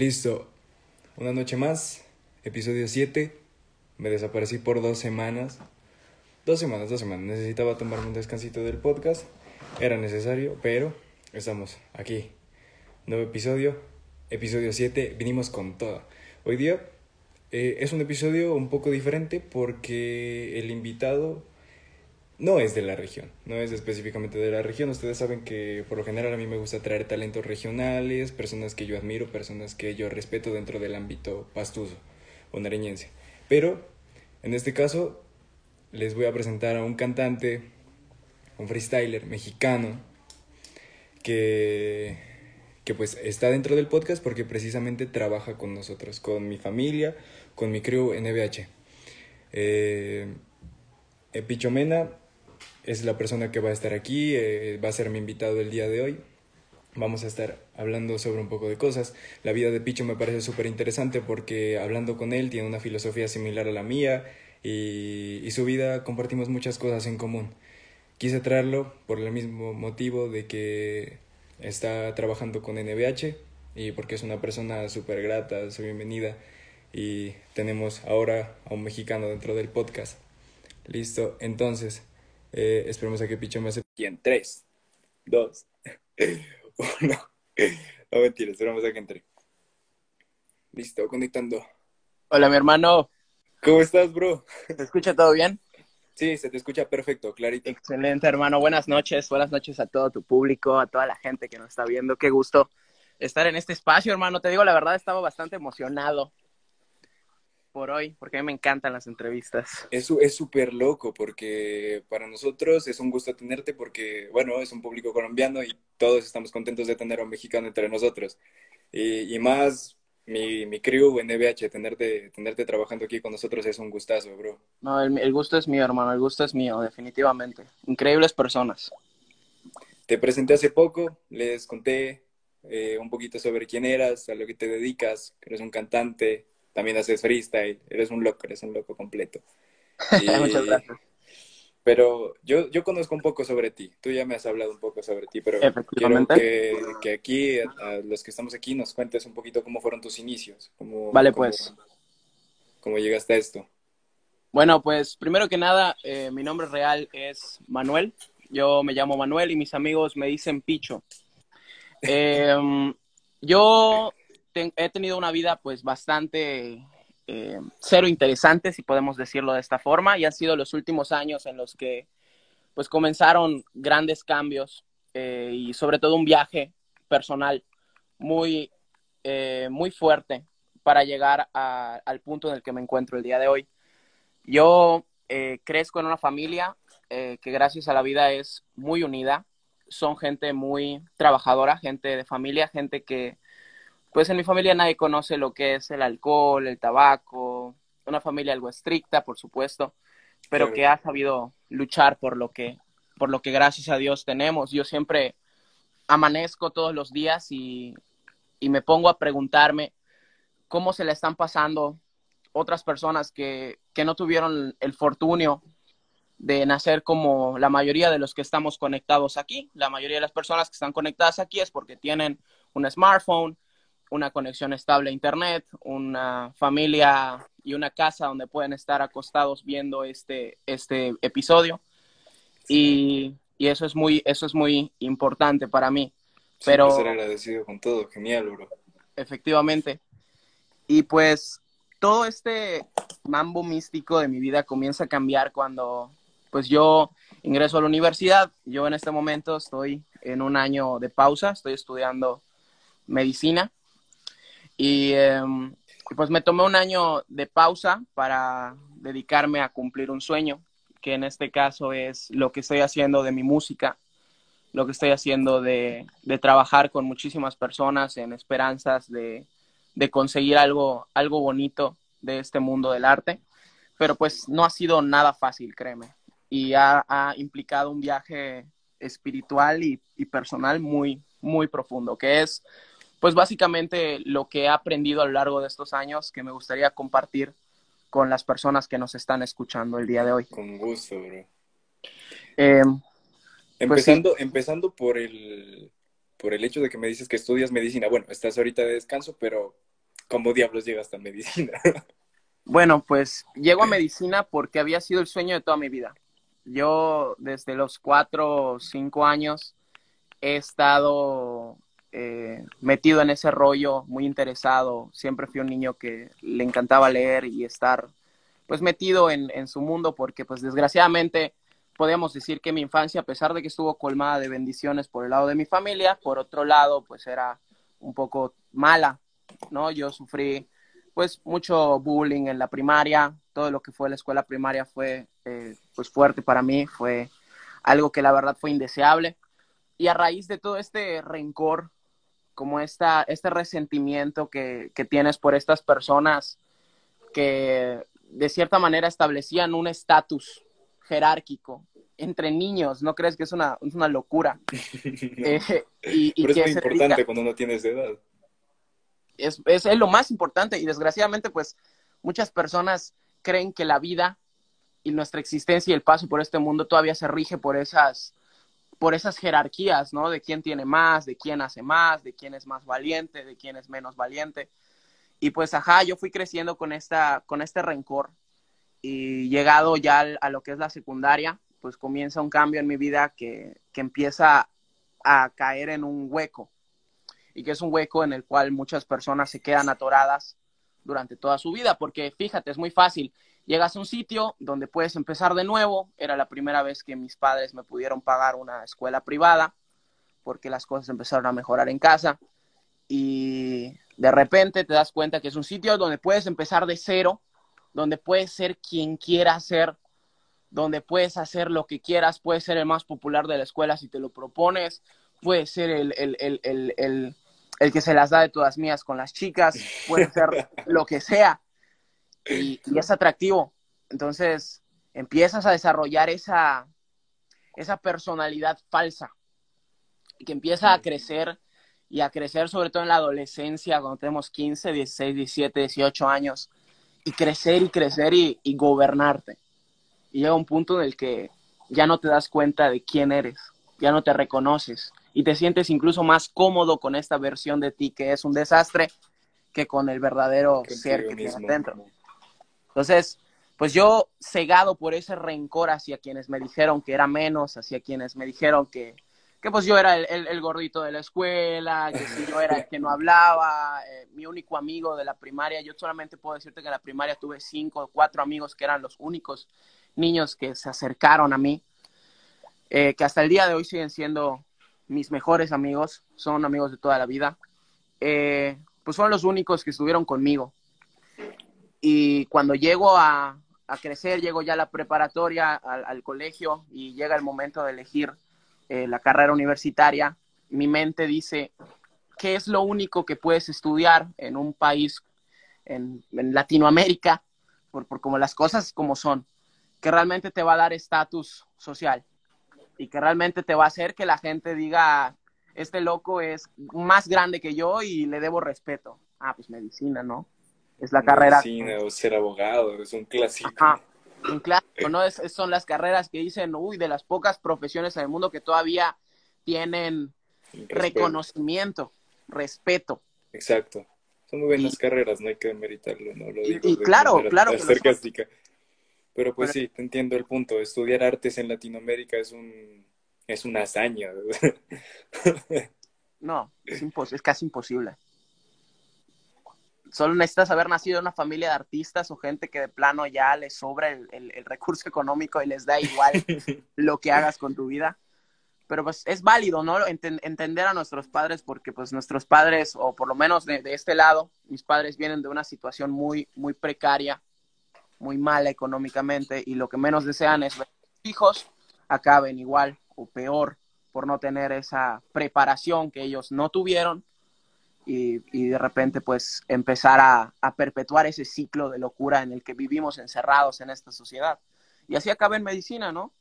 Listo. Una noche más, episodio 7. Me desaparecí por dos semanas. Dos semanas, dos semanas. Necesitaba tomarme un descansito del podcast. Era necesario, pero estamos aquí. Nuevo episodio, episodio 7. Vinimos con todo. Hoy día eh, es un episodio un poco diferente porque el invitado no es de la región, no es específicamente de la región. Ustedes saben que por lo general a mí me gusta traer talentos regionales, personas que yo admiro, personas que yo respeto dentro del ámbito pastuso o nareñense. Pero en este caso les voy a presentar a un cantante, un freestyler mexicano que que pues está dentro del podcast porque precisamente trabaja con nosotros, con mi familia, con mi crew NBH. Eh, Pichomena es la persona que va a estar aquí, eh, va a ser mi invitado el día de hoy. Vamos a estar hablando sobre un poco de cosas. La vida de Picho me parece súper interesante porque hablando con él tiene una filosofía similar a la mía y, y su vida compartimos muchas cosas en común. Quise traerlo por el mismo motivo de que está trabajando con NBH y porque es una persona súper grata, su bienvenida y tenemos ahora a un mexicano dentro del podcast. Listo, entonces eh, esperemos a que Picho me hace aquí en 3, 2, 1. No mentira, esperamos a que entre. Listo, conectando. Hola, mi hermano. ¿Cómo estás, bro? ¿Te escucha todo bien? Sí, se te escucha perfecto, clarito. Excelente, hermano. Buenas noches. Buenas noches a todo tu público, a toda la gente que nos está viendo. Qué gusto estar en este espacio, hermano. Te digo, la verdad, estaba bastante emocionado por hoy, porque a mí me encantan las entrevistas. Es súper loco, porque para nosotros es un gusto tenerte, porque, bueno, es un público colombiano y todos estamos contentos de tener a un mexicano entre nosotros. Y, y más mi, mi crew en NBH, tenerte, tenerte trabajando aquí con nosotros es un gustazo, bro. No, el, el gusto es mío, hermano, el gusto es mío, definitivamente. Increíbles personas. Te presenté hace poco, les conté eh, un poquito sobre quién eras, a lo que te dedicas, que eres un cantante, también haces freestyle, eres un loco, eres un loco completo. Y... Muchas gracias. Pero yo, yo conozco un poco sobre ti, tú ya me has hablado un poco sobre ti, pero quiero que, que aquí, a, a, los que estamos aquí, nos cuentes un poquito cómo fueron tus inicios. Cómo, vale, cómo, pues. ¿Cómo llegaste a esto? Bueno, pues primero que nada, eh, mi nombre real es Manuel. Yo me llamo Manuel y mis amigos me dicen Picho. Eh, yo he tenido una vida pues bastante eh, cero interesante, si podemos decirlo de esta forma, y han sido los últimos años en los que pues comenzaron grandes cambios eh, y sobre todo un viaje personal muy, eh, muy fuerte para llegar al punto en el que me encuentro el día de hoy. Yo crezco en una familia que gracias a la vida es muy unida, son gente muy trabajadora, gente de familia, gente que pues en mi familia nadie conoce lo que es el alcohol, el tabaco, una familia algo estricta, por supuesto, pero que ha sabido luchar por lo que, por lo que gracias a Dios tenemos. Yo siempre amanezco todos los días y, y me pongo a preguntarme cómo se le están pasando otras personas que, que no tuvieron el fortunio de nacer como la mayoría de los que estamos conectados aquí. La mayoría de las personas que están conectadas aquí es porque tienen un smartphone, una conexión estable a internet, una familia y una casa donde pueden estar acostados viendo este, este episodio. Y, y eso es muy, eso es muy importante para mí. Pero ser agradecido con todo, genial, bro. Efectivamente. Y pues todo este mambo místico de mi vida comienza a cambiar cuando pues yo ingreso a la universidad. Yo en este momento estoy en un año de pausa, estoy estudiando medicina y eh, pues me tomé un año de pausa para dedicarme a cumplir un sueño, que en este caso es lo que estoy haciendo de mi música, lo que estoy haciendo de, de trabajar con muchísimas personas en esperanzas de, de, conseguir algo, algo bonito de este mundo del arte. Pero pues no ha sido nada fácil, créeme. Y ha, ha implicado un viaje espiritual y, y personal muy, muy profundo, que es pues básicamente lo que he aprendido a lo largo de estos años que me gustaría compartir con las personas que nos están escuchando el día de hoy. Con gusto, bro. Eh, empezando, pues sí. empezando por el, por el hecho de que me dices que estudias medicina. Bueno, estás ahorita de descanso, pero ¿cómo diablos llegas a medicina? Bueno, pues llego a medicina porque había sido el sueño de toda mi vida. Yo desde los cuatro o cinco años he estado eh, metido en ese rollo, muy interesado. Siempre fui un niño que le encantaba leer y estar pues metido en, su mundo porque pues desgraciadamente podemos decir que mi infancia, a pesar de que estuvo colmada de bendiciones por el lado de mi familia, por otro lado pues era un poco mala, ¿no? Yo sufrí pues mucho bullying en la primaria, todo lo que fue la escuela primaria fue eh, pues fuerte para mí, fue algo que la verdad fue indeseable. Y a raíz de todo este rencor, como esta, este resentimiento que, que tienes por estas personas que de cierta manera establecían un estatus jerárquico entre niños, ¿no crees que es una, es una locura? eh, y, y Pero que es muy importante cuando no tienes de edad. Es, es, es, lo más importante y desgraciadamente pues muchas personas creen que la vida y nuestra existencia y el paso por este mundo todavía se rige por esas por esas jerarquías, ¿no? De quién tiene más, de quién hace más, de quién es más valiente, de quién es menos valiente. Y pues, ajá, yo fui creciendo con, esta, con este rencor y llegado ya a lo que es la secundaria, pues comienza un cambio en mi vida que, que empieza a caer en un hueco, y que es un hueco en el cual muchas personas se quedan atoradas durante toda su vida, porque fíjate, es muy fácil. Llegas a un sitio donde puedes empezar de nuevo. Era la primera vez que mis padres me pudieron pagar una escuela privada, porque las cosas empezaron a mejorar en casa. Y de repente te das cuenta que es un sitio donde puedes empezar de cero, donde puedes ser quien quieras ser, donde puedes hacer lo que quieras, puedes ser el más popular de la escuela si te lo propones, puedes ser el, el, el, el el que se las da de todas mías con las chicas, puede ser lo que sea, y, y, es atractivo. Entonces, empiezas a desarrollar esa, esa personalidad falsa, que empieza a crecer, y a crecer sobre todo en la adolescencia, cuando tenemos 15, 16, 17, 18 años, y crecer y crecer y, y gobernarte. Y llega un punto en el que ya no te das cuenta de quién eres, ya no te reconoces, y te sientes incluso más cómodo con esta versión de ti que es un desastre que con el verdadero ser que tienes dentro. Entonces, pues yo cegado por ese rencor hacia quienes me dijeron que era menos, hacia quienes me dijeron que, que pues yo era el, gordito de la escuela, que si yo era el que no hablaba, eh, mi único amigo de la primaria, yo solamente puedo decirte que en la primaria tuve cinco o cuatro amigos que eran los únicos niños que se acercaron a mí, eh, que hasta el día de hoy siguen siendo mis mejores amigos, son amigos de toda la vida, eh, pues son los únicos que estuvieron conmigo. Y cuando llego a, crecer, llego ya a la preparatoria, al, colegio y llega el momento de elegir eh, la carrera universitaria, mi mente dice, ¿qué es lo único que puedes estudiar en un país en, en Latinoamérica, por, por como las cosas como son, que realmente te va a dar estatus social? y que realmente te va a hacer que la gente diga, este loco es más grande que yo y le debo respeto. Ah, pues medicina, ¿no? Es la carrera. Medicina o ser abogado, es un clásico. Ajá, un clásico, ¿no? Es, son las carreras que dicen, uy, de las pocas profesiones en el mundo que todavía tienen respeto. reconocimiento, respeto. Exacto. Son muy buenas y, carreras, no hay que demeritarlo, ¿no? Lo digo y, y claro, claro. Que pero pues sí, te entiendo el punto. Estudiar artes en Latinoamérica es un es una hazaña. no, es, es casi imposible. Solo necesitas haber nacido en una familia de artistas o gente que de plano ya les sobra el, el, el recurso económico y les da igual lo que hagas con tu vida. Pero pues es válido, ¿no? Ent entender a nuestros padres porque pues nuestros padres, o por lo menos de, de este lado, mis padres vienen de una situación muy, muy precaria muy mala económicamente y lo que menos desean es que sus hijos acaben igual o peor por no tener esa preparación que ellos no tuvieron y, y de repente pues empezar a, a, perpetuar ese ciclo de locura en el que vivimos encerrados en esta sociedad. Y así acaba en medicina, ¿no?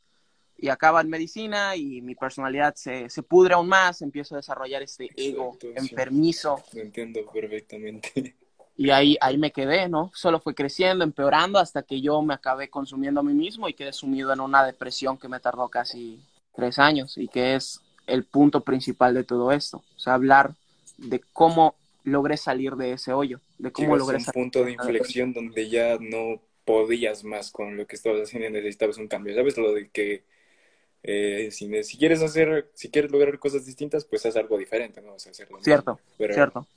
Y acaba en medicina y mi personalidad se, se pudre aún más, empiezo a desarrollar este ego enfermizo. Lo entiendo perfectamente. Y ahí, ahí me quedé, ¿no? Solo fue creciendo, empeorando, hasta que yo me acabé consumiendo a mí mismo y quedé sumido en una depresión que me tardó casi tres años y que es el punto principal de todo esto. O sea, hablar de cómo logré salir de ese hoyo, de cómo Llegas a logré un salir. punto de inflexión donde ya no podías más con lo que estabas haciendo y necesitabas un cambio. ¿Sabes lo de que eh, si, si quieres hacer, si quieres lograr cosas distintas, pues haz algo diferente, no vas a hacer lo mismo. Cierto, Pero, cierto.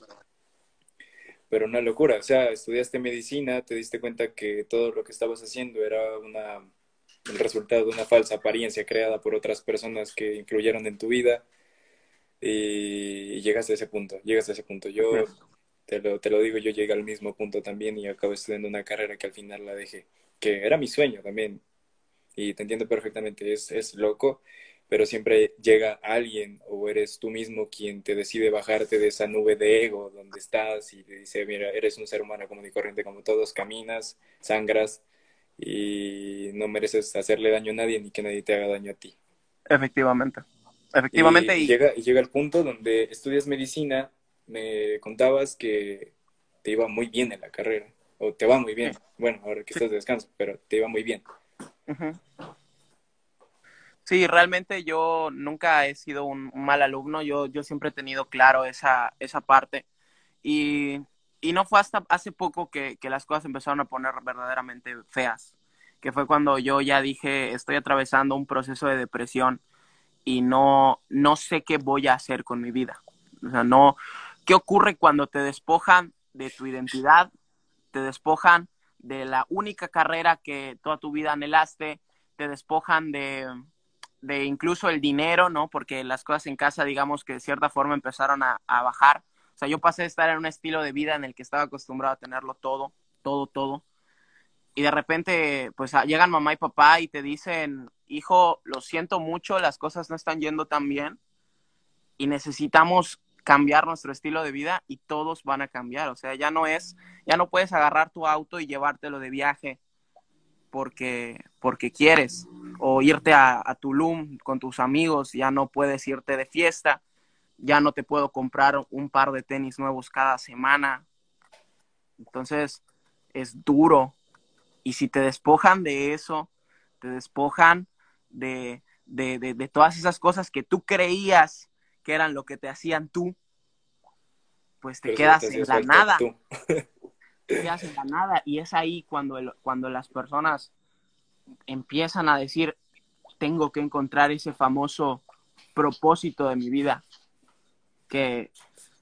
pero una locura. O sea, estudiaste medicina, te diste cuenta que todo lo que estabas haciendo era una, el resultado de una falsa apariencia creada por otras personas que influyeron en tu vida y, y llegaste a ese punto, llegaste a ese punto. Yo te lo, te lo digo, yo llegué al mismo punto también y acabo estudiando una carrera que al final la dejé, que era mi sueño también. Y te entiendo perfectamente, es, es loco, pero siempre llega alguien o eres tú mismo quien te decide bajarte de esa nube de ego donde estás y te dice, mira, eres un ser humano común y corriente como todos, caminas, sangras y no mereces hacerle daño a nadie ni que nadie te haga daño a ti. Efectivamente. Efectivamente. Y Y, llega, llega el punto donde estudias medicina, me contabas que te iba muy bien en la carrera, o te va muy bien. Bueno, ahora que estás de descanso, pero te iba muy bien. Sí, realmente yo nunca he sido un, un mal alumno, yo, yo siempre he tenido claro esa, esa parte y, y no fue hasta hace poco que, que las cosas empezaron a poner verdaderamente feas, que fue cuando yo ya dije estoy atravesando un proceso de depresión y no, no sé qué voy a hacer con mi vida. O sea, no, ¿qué ocurre cuando te despojan de tu identidad, te despojan de la única carrera que toda tu vida anhelaste, te despojan de, de incluso el dinero, ¿no? Porque las cosas en casa, digamos que de cierta forma empezaron a, a bajar. O sea, yo pasé de estar en un estilo de vida en el que estaba acostumbrado a tenerlo todo, todo, todo. Y de repente, pues a- llegan mamá y papá y te dicen, hijo, lo siento mucho, las cosas no están yendo tan bien y necesitamos cambiar nuestro estilo de vida y todos van a cambiar. O sea, ya no es, ya no puedes agarrar tu auto y llevártelo de viaje porque, porque quieres o irte a, a Tulum con tus amigos, ya no puedes irte de fiesta, ya no te puedo comprar un par de tenis nuevos cada semana. Entonces, es duro. Y si te despojan de eso, te despojan de, de, de, de todas esas cosas que tú creías que eran lo que te hacían tú, pues te Pero quedas hacía en la nada. tú. te quedas en la nada. Y es ahí cuando, el- cuando las personas empiezan a decir, tengo que encontrar ese famoso propósito de mi vida, que,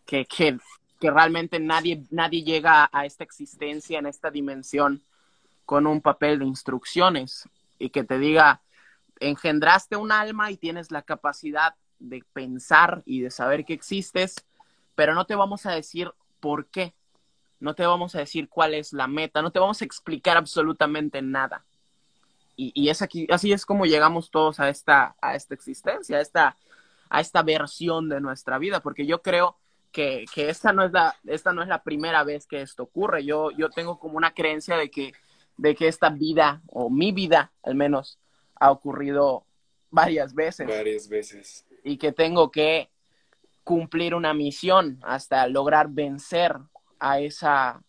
que, que, que realmente nadie, nadie llega a esta existencia, en esta dimensión, con un papel de instrucciones y que te diga, engendraste un alma y tienes la capacidad de pensar y de saber que existes, pero no te vamos a decir por qué no te vamos a decir cuál es la meta, no te vamos a explicar absolutamente nada. Y, y es aquí, así es como llegamos todos a esta, a esta existencia, a esta, a esta versión de nuestra vida, porque yo creo que, que esta, no es la, esta no es la primera vez que esto ocurre. Yo, yo tengo como una creencia de que, de que esta vida, o mi vida al menos, ha ocurrido varias veces Varias veces. y que tengo que cumplir una misión hasta lograr vencer a esa,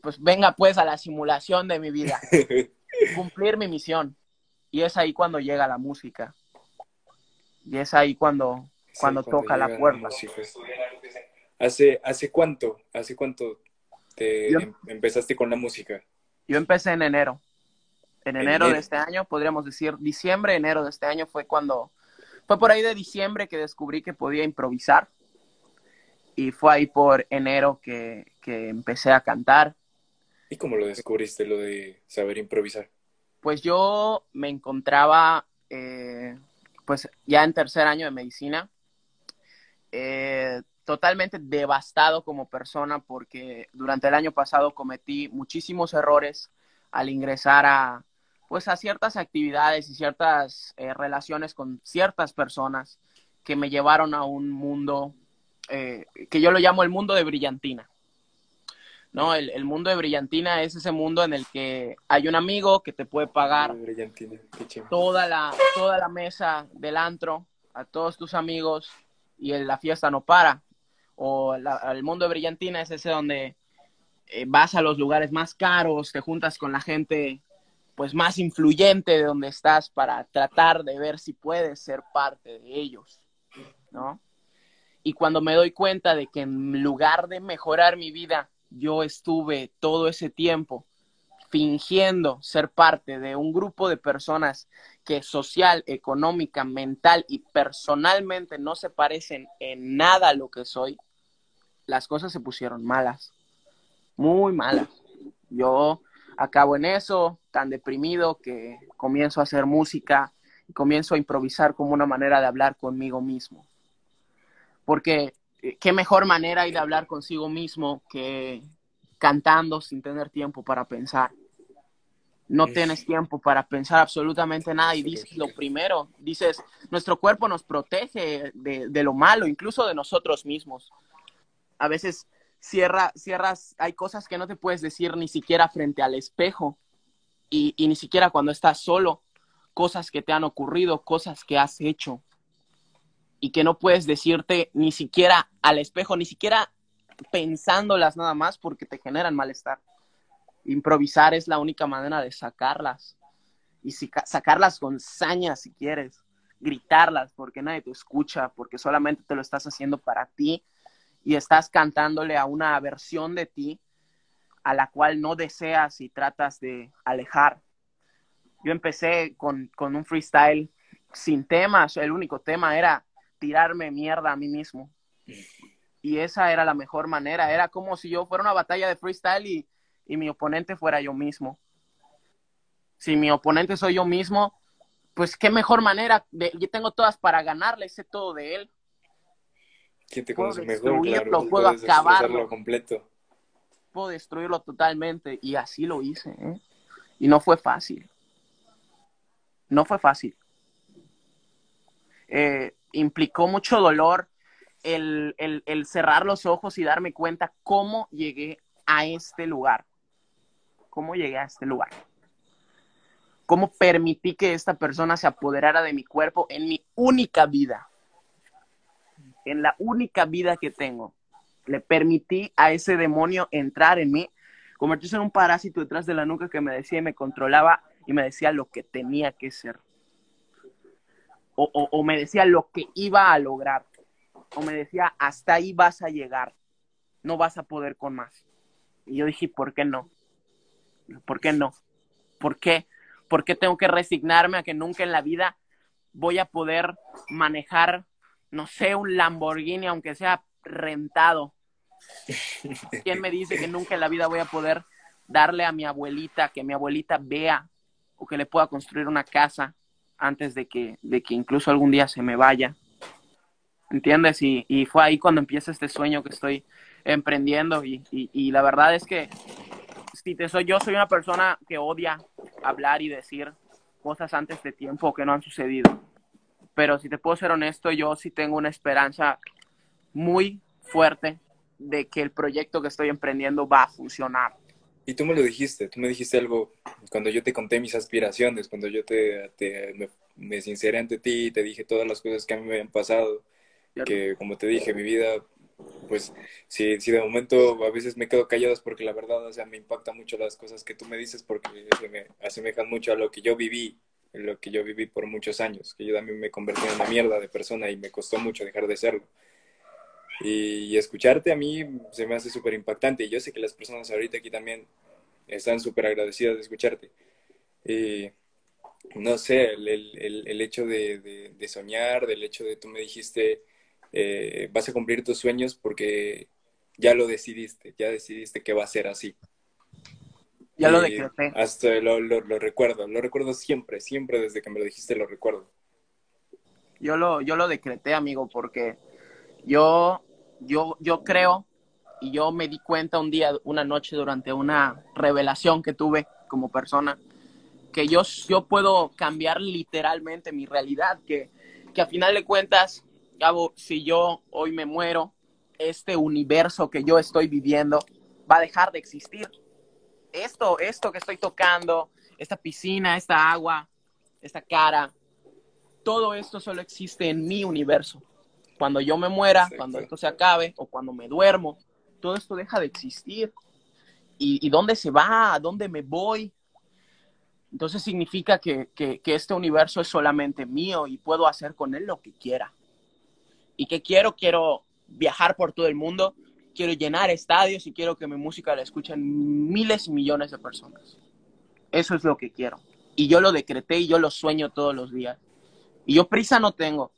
pues venga pues a la simulación de mi vida, cumplir mi misión. Y es ahí cuando llega la música. Y es ahí cuando, cuando toca la puerta. ¿Hace, ¿Hace cuánto? ¿Hace cuánto te Yo- em- empezaste con la música? Yo empecé en enero. En En enero de este año, podríamos decir diciembre, enero de este año fue cuando, fue por ahí de diciembre que descubrí que podía improvisar. Y fue ahí por enero que, que empecé a cantar. ¿Y cómo lo descubriste, lo de saber improvisar? Pues yo me encontraba, eh, pues ya en tercer año de medicina, eh, totalmente devastado como persona porque durante el año pasado cometí muchísimos errores al ingresar a, pues a ciertas actividades y ciertas eh, relaciones con ciertas personas que me llevaron a un mundo eh, que yo lo llamo el mundo de brillantina. ¿no? El, el mundo de brillantina es ese mundo en el que hay un amigo que te puede pagar toda la, toda la mesa del antro a todos tus amigos y el- la fiesta no para. O el mundo de brillantina es ese donde eh, vas a los lugares más caros, te juntas con la gente pues más influyente de donde estás para tratar de ver si puedes ser parte de ellos, ¿no? Y cuando me doy cuenta de que en lugar de mejorar mi vida, yo estuve todo ese tiempo fingiendo ser parte de un grupo de personas que social, económica, mental y personalmente no se parecen en nada a lo que soy, las cosas se pusieron malas, muy malas. Yo acabo en eso, tan deprimido que comienzo a hacer música y comienzo a improvisar como una manera de hablar conmigo mismo. Porque eh, qué mejor manera hay de hablar consigo mismo que cantando sin tener tiempo para pensar. No tienes tiempo para pensar absolutamente nada y dices lo primero, dices, nuestro cuerpo nos protege de, de lo malo, incluso de nosotros mismos. A veces cierra, cierras, hay cosas que no te puedes decir ni siquiera frente al espejo y, ni siquiera cuando estás solo, cosas que te han ocurrido, cosas que has hecho y que no puedes decirte ni siquiera al espejo, ni siquiera pensándolas nada más porque te generan malestar. Improvisar es la única manera de sacarlas y si, sacarlas con saña si quieres, gritarlas porque nadie te escucha, porque solamente te lo estás haciendo para ti y estás cantándole a una versión de ti a la cual no deseas y tratas de alejar. Yo empecé con, con un freestyle sin temas, el único tema era tirarme mierda a mí mismo. Y esa era la mejor manera, era como si yo fuera una batalla de freestyle y, y mi oponente fuera yo mismo. Si mi oponente soy yo mismo, pues qué mejor manera, yo tengo todas para ganarle, sé todo de él. ¿Quién te Puedo conoce mejor? destruirlo, Claro, puedo puedes acabarlo. expresarlo completo. puedo destruirlo totalmente y así lo hice. ¿eh? Y no fue fácil. No fue fácil. Eh, implicó mucho dolor el, el, el cerrar los ojos y darme cuenta cómo llegué a este lugar. ¿Cómo llegué a este lugar? ¿Cómo permití que esta persona se apoderara de mi cuerpo en mi única vida? En la única vida que tengo le permití a ese demonio entrar en mí, convertirse en un parásito detrás de la nuca que me decía y me controlaba y me decía lo que tenía que ser. O, o, o, me decía lo que iba a lograr. O me decía, hasta ahí vas a llegar. No vas a poder con más. Y yo dije, ¿por qué no? ¿Por qué no? ¿Por qué? ¿Por qué tengo que resignarme a que nunca en la vida voy a poder manejar, no sé, un Lamborghini, aunque sea rentado? ¿Quién me dice que nunca en la vida voy a poder darle a mi abuelita, que mi abuelita vea o que le pueda construir una casa antes de que, de que incluso algún día se me vaya? ¿Entiendes? Y, y fue ahí cuando empieza este sueño que estoy emprendiendo y, y, y la verdad es que si te soy yo soy una persona que odia hablar y decir cosas antes de tiempo que no han sucedido. Pero si te puedo ser honesto, yo sí tengo una esperanza muy fuerte de que el proyecto que estoy emprendiendo va a funcionar. Y tú me lo dijiste, tú me dijiste algo cuando yo te conté mis aspiraciones, cuando yo te, te me, me, sinceré ante ti y te dije todas las cosas que a mí me habían pasado, que como te dije, mi vida, pues si, si de momento a veces me quedo callado es porque la verdad, o sea, me impacta mucho las cosas que tú me dices porque se me asemejan mucho a lo que yo viví, lo que yo viví por muchos años, que yo también me convertí en una mierda de persona y me costó mucho dejar de serlo. Y, y, escucharte a mí se me hace súper impactante. Y yo sé que las personas ahorita aquí también están súper agradecidas de escucharte. Y no sé, el, el, el hecho de, de, de, soñar, del hecho de tú me dijiste, eh, vas a cumplir tus sueños porque ya lo decidiste, ya decidiste que va a ser así. Ya lo decreté. Hasta lo, lo, lo recuerdo, lo recuerdo siempre, siempre desde que me lo dijiste lo recuerdo. Yo lo, yo lo decreté, amigo, porque yo yo, yo creo y yo me di cuenta un día, una noche durante una revelación que tuve como persona, que yo, yo puedo cambiar literalmente mi realidad, que, que a final de cuentas, Gabo, si yo hoy me muero, este universo que yo estoy viviendo va a dejar de existir. Esto, esto que estoy tocando, esta piscina, esta agua, esta cara, todo esto solo existe en mi universo cuando yo me muera, Exacto. cuando esto se acabe o cuando me duermo, todo esto deja de existir. ¿Y, y dónde se va? ¿A dónde me voy? Entonces significa que, que, que, este universo es solamente mío y puedo hacer con él lo que quiera. ¿Y qué quiero? Quiero viajar por todo el mundo, quiero llenar estadios y quiero que mi música la escuchen miles y millones de personas. Eso es lo que quiero. Y yo lo decreté y yo lo sueño todos los días. Y yo prisa no tengo.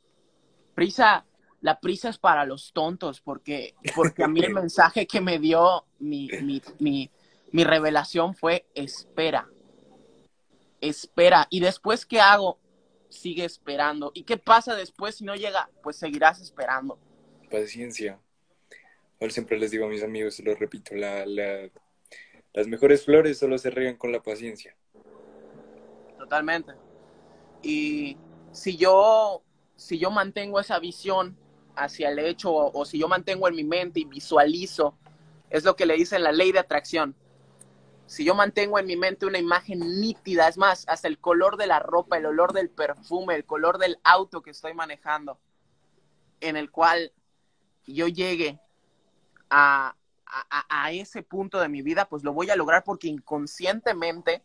Prisa, la prisa es para los tontos, porque, porque a mí el mensaje que me dio mi, mi, mi, mi revelación fue espera. Espera. Y después, ¿qué hago? Sigue esperando. ¿Y qué pasa después si no llega? Pues seguirás esperando. Paciencia. Siempre les digo a mis amigos, lo repito, la, la, las mejores flores solo se riegan con la paciencia. Totalmente. Y si yo, si yo mantengo esa visión hacia el hecho, o, o si yo mantengo en mi mente y visualizo, es lo que le dicen la ley de atracción. Si yo mantengo en mi mente una imagen nítida, es más, hasta el color de la ropa, el olor del perfume, el color del auto que estoy manejando, en el cual yo llegue a, ese punto de mi vida, pues lo voy a lograr porque inconscientemente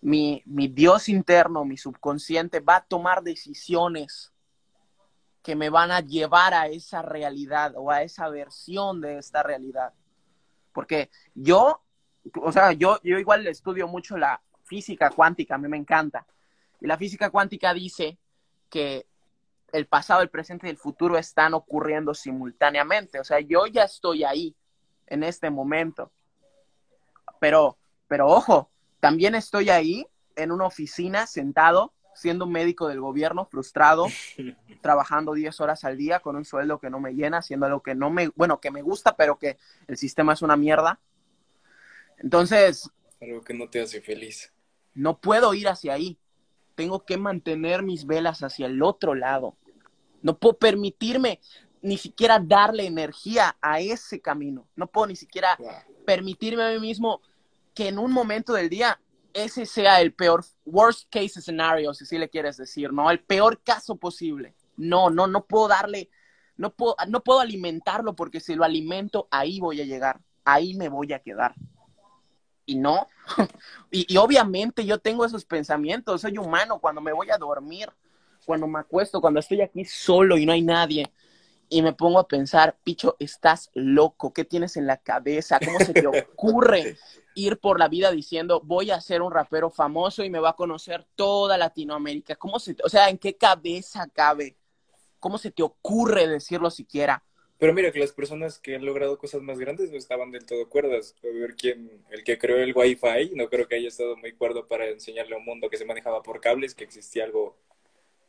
mi, mi, Dios interno, mi subconsciente va a tomar decisiones que me van a llevar a esa realidad o a esa versión de esta realidad. Porque yo, o sea, yo, yo igual estudio mucho la física cuántica, a mí me encanta. Y la física cuántica dice que el pasado, el presente y el futuro están ocurriendo simultáneamente. O sea, yo ya estoy ahí en este momento. Pero, pero ojo, también estoy ahí en una oficina sentado, siendo un médico del gobierno, frustrado, trabajando 10 horas al día con un sueldo que no me llena, haciendo algo que no me, bueno, que me gusta, pero que el sistema es una mierda. Entonces... Algo que no te hace feliz. No puedo ir hacia ahí. Tengo que mantener mis velas hacia el otro lado. No puedo permitirme ni siquiera darle energía a ese camino. No puedo ni siquiera permitirme a mí mismo que en un momento del día ese sea el peor, worst case scenario, si así le quieres decir, ¿no? El peor caso posible. No, no, no puedo darle, no puedo, no puedo alimentarlo porque si lo alimento, ahí voy a llegar, ahí me voy a quedar. Y no, y, y obviamente yo tengo esos pensamientos, soy humano cuando me voy a dormir, cuando me acuesto, cuando estoy aquí solo y no hay nadie y me pongo a pensar, Picho, estás loco, ¿qué tienes en la cabeza? ¿Cómo se te ocurre ir por la vida diciendo, voy a ser un rapero famoso y me va a conocer toda Latinoamérica? ¿Cómo se, o sea, en qué cabeza cabe? ¿Cómo se te ocurre decirlo siquiera? Pero mira que las personas que han logrado cosas más grandes no estaban del todo cuerdas. A ver quién, el que creó el Wi-Fi, no creo que haya estado muy cuerdo para enseñarle a un mundo que se manejaba por cables, que existía algo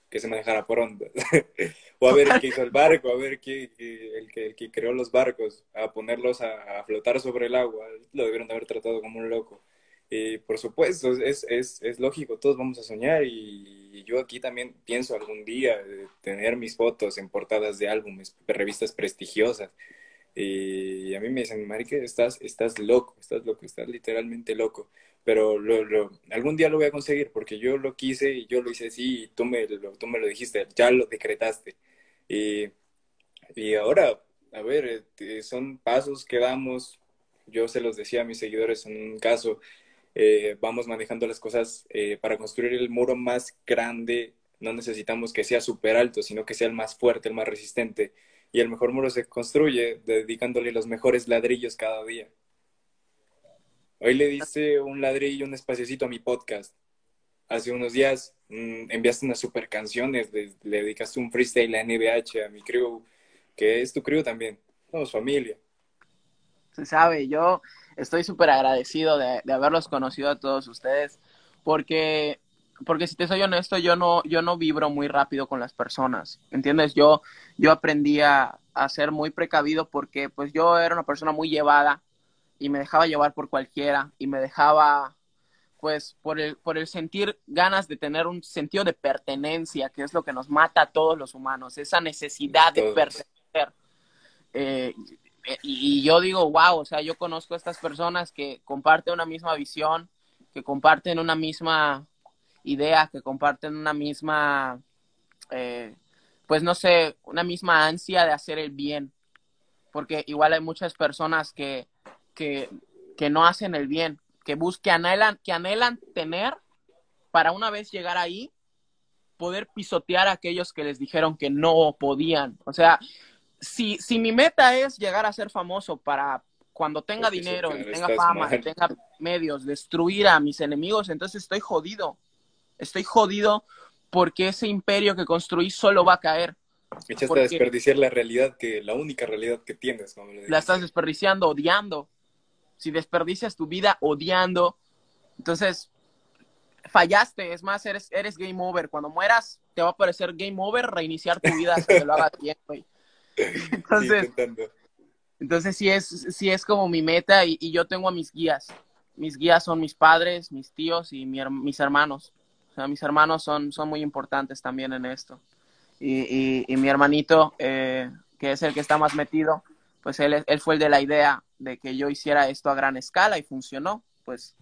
que se manejara por ondas. o a ver el que hizo el barco, a ver qué, el, que, el que creó los barcos, a ponerlos a, a, flotar sobre el agua. Lo debieron de haber tratado como un loco. Y por supuesto, es, es, es lógico, todos vamos a soñar y yo aquí también pienso algún día tener mis fotos en portadas de álbumes, revistas prestigiosas. Y a mí me dicen, Marica, estás, estás loco, estás loco, estás literalmente loco pero lo, algún día lo voy a conseguir porque yo lo quise y yo lo hice así y tú me lo, tú me lo dijiste, ya lo decretaste. Y, y ahora, a ver, eh, son pasos que damos, yo se los decía a mis seguidores en un caso, eh, vamos manejando las cosas eh, para construir el muro más grande, no necesitamos que sea súper alto, sino que sea el más fuerte, el más resistente. Y el mejor muro se construye dedicándole los mejores ladrillos cada día. Hoy le diste un ladrillo, un espaciocito a mi podcast. Hace unos días mmm, enviaste unas super canciones, le, le, dedicaste un freestyle a NBH, a mi crew, que es tu crew también. Somos familia. Se sabe, yo estoy súper agradecido de, de, haberlos conocido a todos ustedes, porque, porque si te soy honesto, yo no, yo no vibro muy rápido con las personas, ¿entiendes? Yo, yo aprendí a, a ser muy precavido porque pues yo era una persona muy llevada, y me dejaba llevar por cualquiera y me dejaba pues por el, por el sentir ganas de tener un sentido de pertenencia, que es lo que nos mata a todos los humanos, esa necesidad de pertenecer. Eh, y, y, yo digo, wow, o sea, yo conozco a estas personas que comparten una misma visión, que comparten una misma idea, que comparten una misma, eh, pues no sé, una misma ansia de hacer el bien. Porque igual hay muchas personas que que, que no hacen el bien, que busquen, anhelan, que anhelan tener para una vez llegar ahí, poder pisotear a aquellos que les dijeron que no podían. O sea, si, si mi meta es llegar a ser famoso para cuando tenga Porque dinero, y tenga fama, y tenga medios, destruir a mis enemigos, entonces estoy jodido. Estoy jodido porque ese imperio que construí solo va a caer. Echaste porque- a desperdiciar la realidad, que la única realidad que tienes. Como La estás desperdiciando odiando. Si desperdicias tu vida odiando, entonces fallaste. Es más, eres, eres game over. Cuando mueras, te va a parecer game over, reiniciar tu vida hasta que lo hagas bien, güey. Entonces. Entonces sí es, sí es como mi meta y, y yo tengo a mis guías. Mis guías son mis padres, mis tíos y mi mis hermanos. O sea, mis hermanos son, son muy importantes también en esto. Y, y- y mi hermanito, eh, que es el que está más metido, pues él, él fue el de la idea de que yo hiciera esto a gran escala y funcionó. Pues,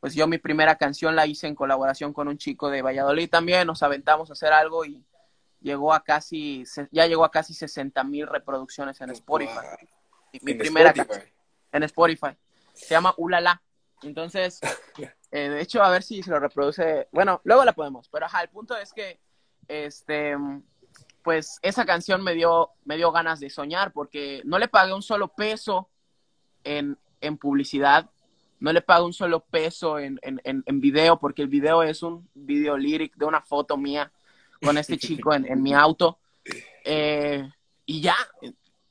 pues yo mi primera canción la hice en colaboración con un chico de Valladolid también. Nos aventamos a hacer algo y llegó a casi, ya llegó a casi 60 mil reproducciones en Spotify Wow. mi En primera Spotify. canción en Spotify. Se llama Ulala. Entonces, eh, de hecho, a ver si se lo reproduce. Bueno, luego la podemos, pero ajá, el punto es que, este, pues esa canción me dio, me dio ganas de soñar porque no le pagué un solo peso en, en publicidad, no le pagué un solo peso en, en, en, en video porque el video es un video lyric de una foto mía con este chico en, en mi auto. Eh, y ya,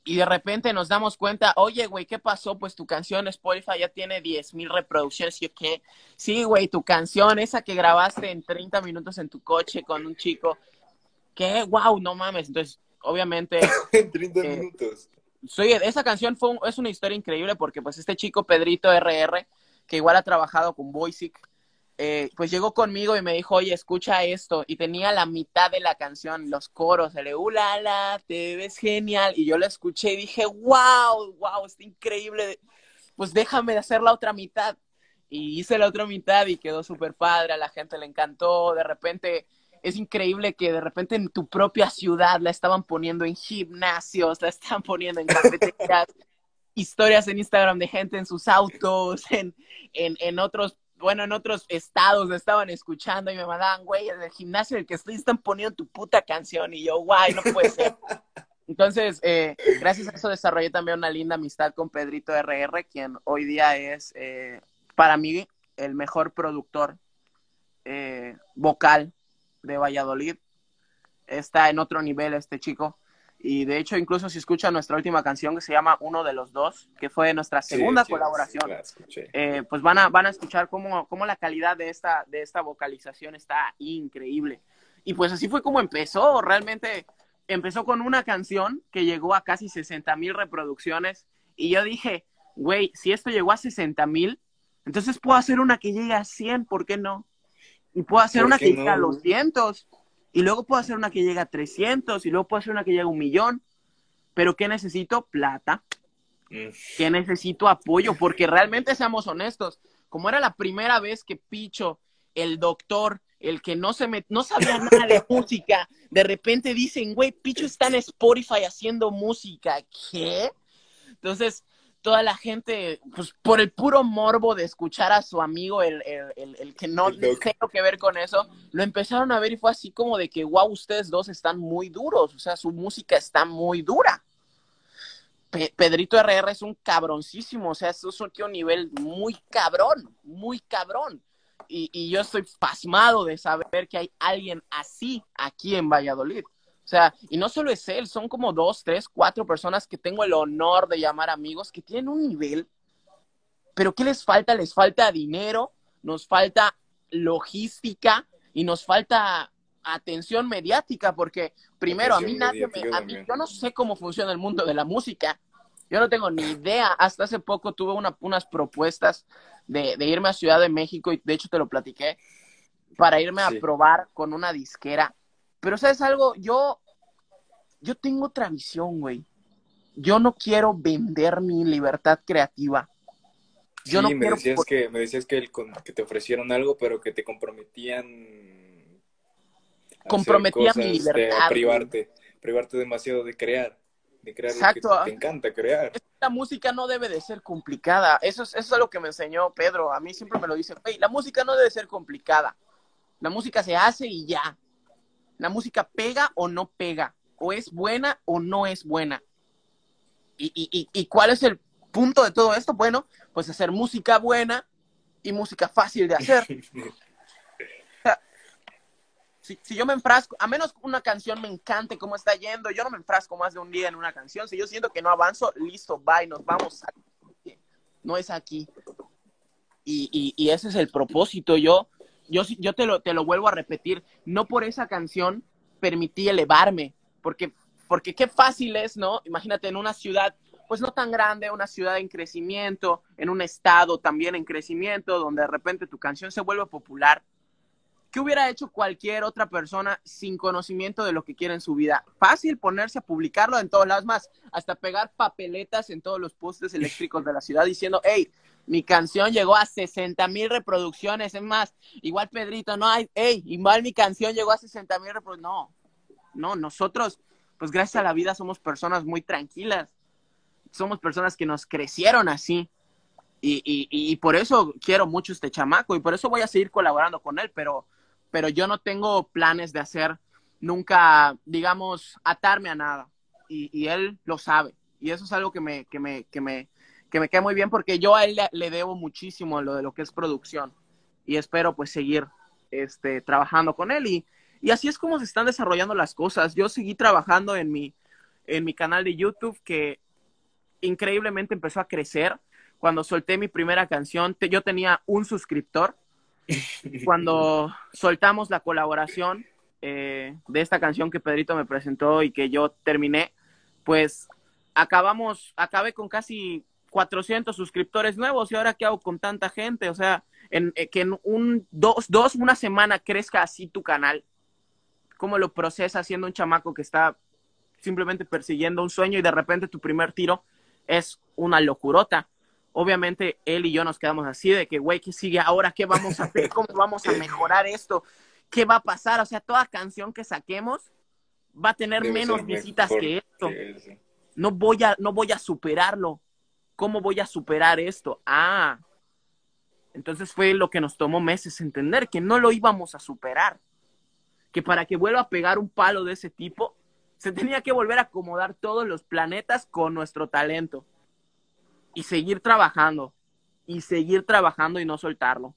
y de repente nos damos cuenta, oye, güey, ¿qué pasó? Pues tu canción Spotify ya tiene 10 mil reproducciones. Y yo, ¿qué? Sí, güey, tu canción, esa que grabaste en 30 minutos en tu coche con un chico. ¿Qué? Wow, no mames. Entonces, obviamente, En 30 Eh, minutos. soy, esa canción fue un- es una historia increíble porque pues este chico Pedrito RR, que igual ha trabajado con Voisic, eh, pues llegó conmigo y me dijo, oye, escucha esto. Y tenía la mitad de la canción, los coros, el ulala, te ves genial. Y yo la escuché y dije, wow, wow, está increíble. Pues déjame hacer la otra mitad. Y hice la otra mitad y quedó súper padre, a la gente le encantó. De repente, es increíble que de repente en tu propia ciudad la estaban poniendo en gimnasios, la estaban poniendo en cafeterías, historias en Instagram de gente en sus autos, en, en, en otros, bueno, en otros estados la estaban escuchando y me mandaban, güey, en el gimnasio en el que estoy están poniendo tu puta canción y yo, guay, no puede ser. Entonces, eh, gracias a eso desarrollé también una linda amistad con Pedrito RR, quien hoy día es, eh, para mí, el mejor productor eh, vocal de Valladolid. Está en otro nivel este chico. Y de hecho, incluso si escuchan nuestra última canción que se llama Uno de los Dos, que fue nuestra segunda Sí, sí, colaboración, la escuché. eh, pues van a, van a escuchar cómo, cómo la calidad de esta, de esta vocalización está increíble. Y pues así fue como empezó. Realmente empezó con una canción que llegó a casi 60 mil reproducciones. Y yo dije, güey, si esto llegó a 60 mil, entonces puedo hacer una que llegue a 100, ¿por qué no? Y puedo hacer ¿Por una que llegue a no? 200. Y luego puedo hacer una que llegue a 300. Y luego puedo hacer una que llegue a un millón. Pero ¿qué necesito? Plata. Que necesito apoyo, porque realmente seamos honestos, como era la primera vez que Picho, el doctor, el que no se me, no sabía nada de música, de repente dicen, güey, Picho está en Spotify haciendo música, ¿qué? Entonces, toda la gente, pues por el puro morbo de escuchar a su amigo, el, el, el, el que no tiene que ver con eso, lo empezaron a ver y fue así como de que, wow, ustedes dos están muy duros, o sea, su música está muy dura. Pe- Pedrito RR es un cabroncísimo, o sea, eso es un tío nivel muy cabrón, muy cabrón. Y, y yo estoy pasmado de saber que hay alguien así aquí en Valladolid. O sea, y no solo es él, son como dos, tres, cuatro personas que tengo el honor de llamar amigos que tienen un nivel. Pero ¿qué les falta? Les falta dinero, nos falta logística y nos falta atención mediática, porque primero a mí nadie me, a mí, yo no sé cómo funciona el mundo de la música. Yo no tengo ni idea. Hasta hace poco tuve una- unas propuestas de, de irme a Ciudad de México y de hecho te lo platiqué para irme Sí. a probar con una disquera. Pero sabes algo, yo yo tengo otra visión, güey. Yo no quiero vender mi libertad creativa. Yo sí, no me quiero decías que me decías que, el que te ofrecieron algo, pero que te comprometían a hacer Comprometía mi cosas, libertad, de- privarte, privarte demasiado de crear, de crear Exacto, lo que te encanta crear. la música no debe de ser complicada. Eso es, eso es lo que me enseñó Pedro. A mí siempre me lo dice, güey, la música no debe ser complicada. La música se hace y ya. La música pega o no pega. O es buena o no es buena. y, cuál es el punto de todo esto? Bueno, pues hacer música buena y música fácil de hacer. si, si, yo me enfrasco, a menos una canción me encante cómo está yendo, yo no me enfrasco más de un día en una canción. Si yo siento que no avanzo, listo, bye, nos vamos. No es aquí. Y, y, ese es el propósito. Yo, yo, te, lo, te lo vuelvo a repetir. No por esa canción permití elevarme, porque, porque qué fácil es, ¿no? Imagínate en una ciudad, pues no tan grande, una ciudad en crecimiento, en un estado también en crecimiento, donde de repente tu canción se vuelve popular ¿Qué hubiera hecho cualquier otra persona sin conocimiento de lo que quiere en su vida? Fácil ponerse a publicarlo en todos lados más, hasta pegar papeletas en todos los postes eléctricos de la ciudad diciendo, hey, mi canción llegó a 60 mil reproducciones, es más, igual Pedrito, no hay, hey, igual mi canción llegó a 60 mil reproducciones. No, no, nosotros, pues gracias a la vida somos personas muy tranquilas, somos personas que nos crecieron así. Y, y, y por eso quiero mucho este chamaco y por eso voy a seguir colaborando con él, pero pero yo no tengo planes de hacer nunca, digamos, atarme a nada. Y, él lo sabe. Y eso es algo que me, que me, que me, que me queda muy bien porque yo a él le, debo muchísimo lo de lo que es producción. Y espero pues seguir este, trabajando con él. Y, y así es como se están desarrollando las cosas. Yo seguí trabajando en mi, en mi canal de YouTube que increíblemente empezó a crecer. Cuando solté mi primera canción, yo tenía un suscriptor cuando soltamos la colaboración eh, de esta canción que Pedrito me presentó y que yo terminé, pues acabamos, acabé con casi 400 suscriptores nuevos y ahora qué hago con tanta gente, o sea, en, eh, que en un, dos, dos, una semana crezca así tu canal, cómo lo procesas siendo un chamaco que está simplemente persiguiendo un sueño y de repente tu primer tiro es una locurota obviamente él y yo nos quedamos así de que, güey, ¿qué sigue ahora? ¿Qué vamos a hacer? ¿Cómo vamos a mejorar esto? ¿Qué va a pasar? O sea, toda canción que saquemos va a tener menos visitas que esto. no voy a, no voy a superarlo. ¿Cómo voy a superar esto? Ah, entonces fue lo que nos tomó meses entender, que no lo íbamos a superar. Que para que vuelva a pegar un palo de ese tipo, se tenía que volver a acomodar todos los planetas con nuestro talento y seguir trabajando y seguir trabajando y no soltarlo.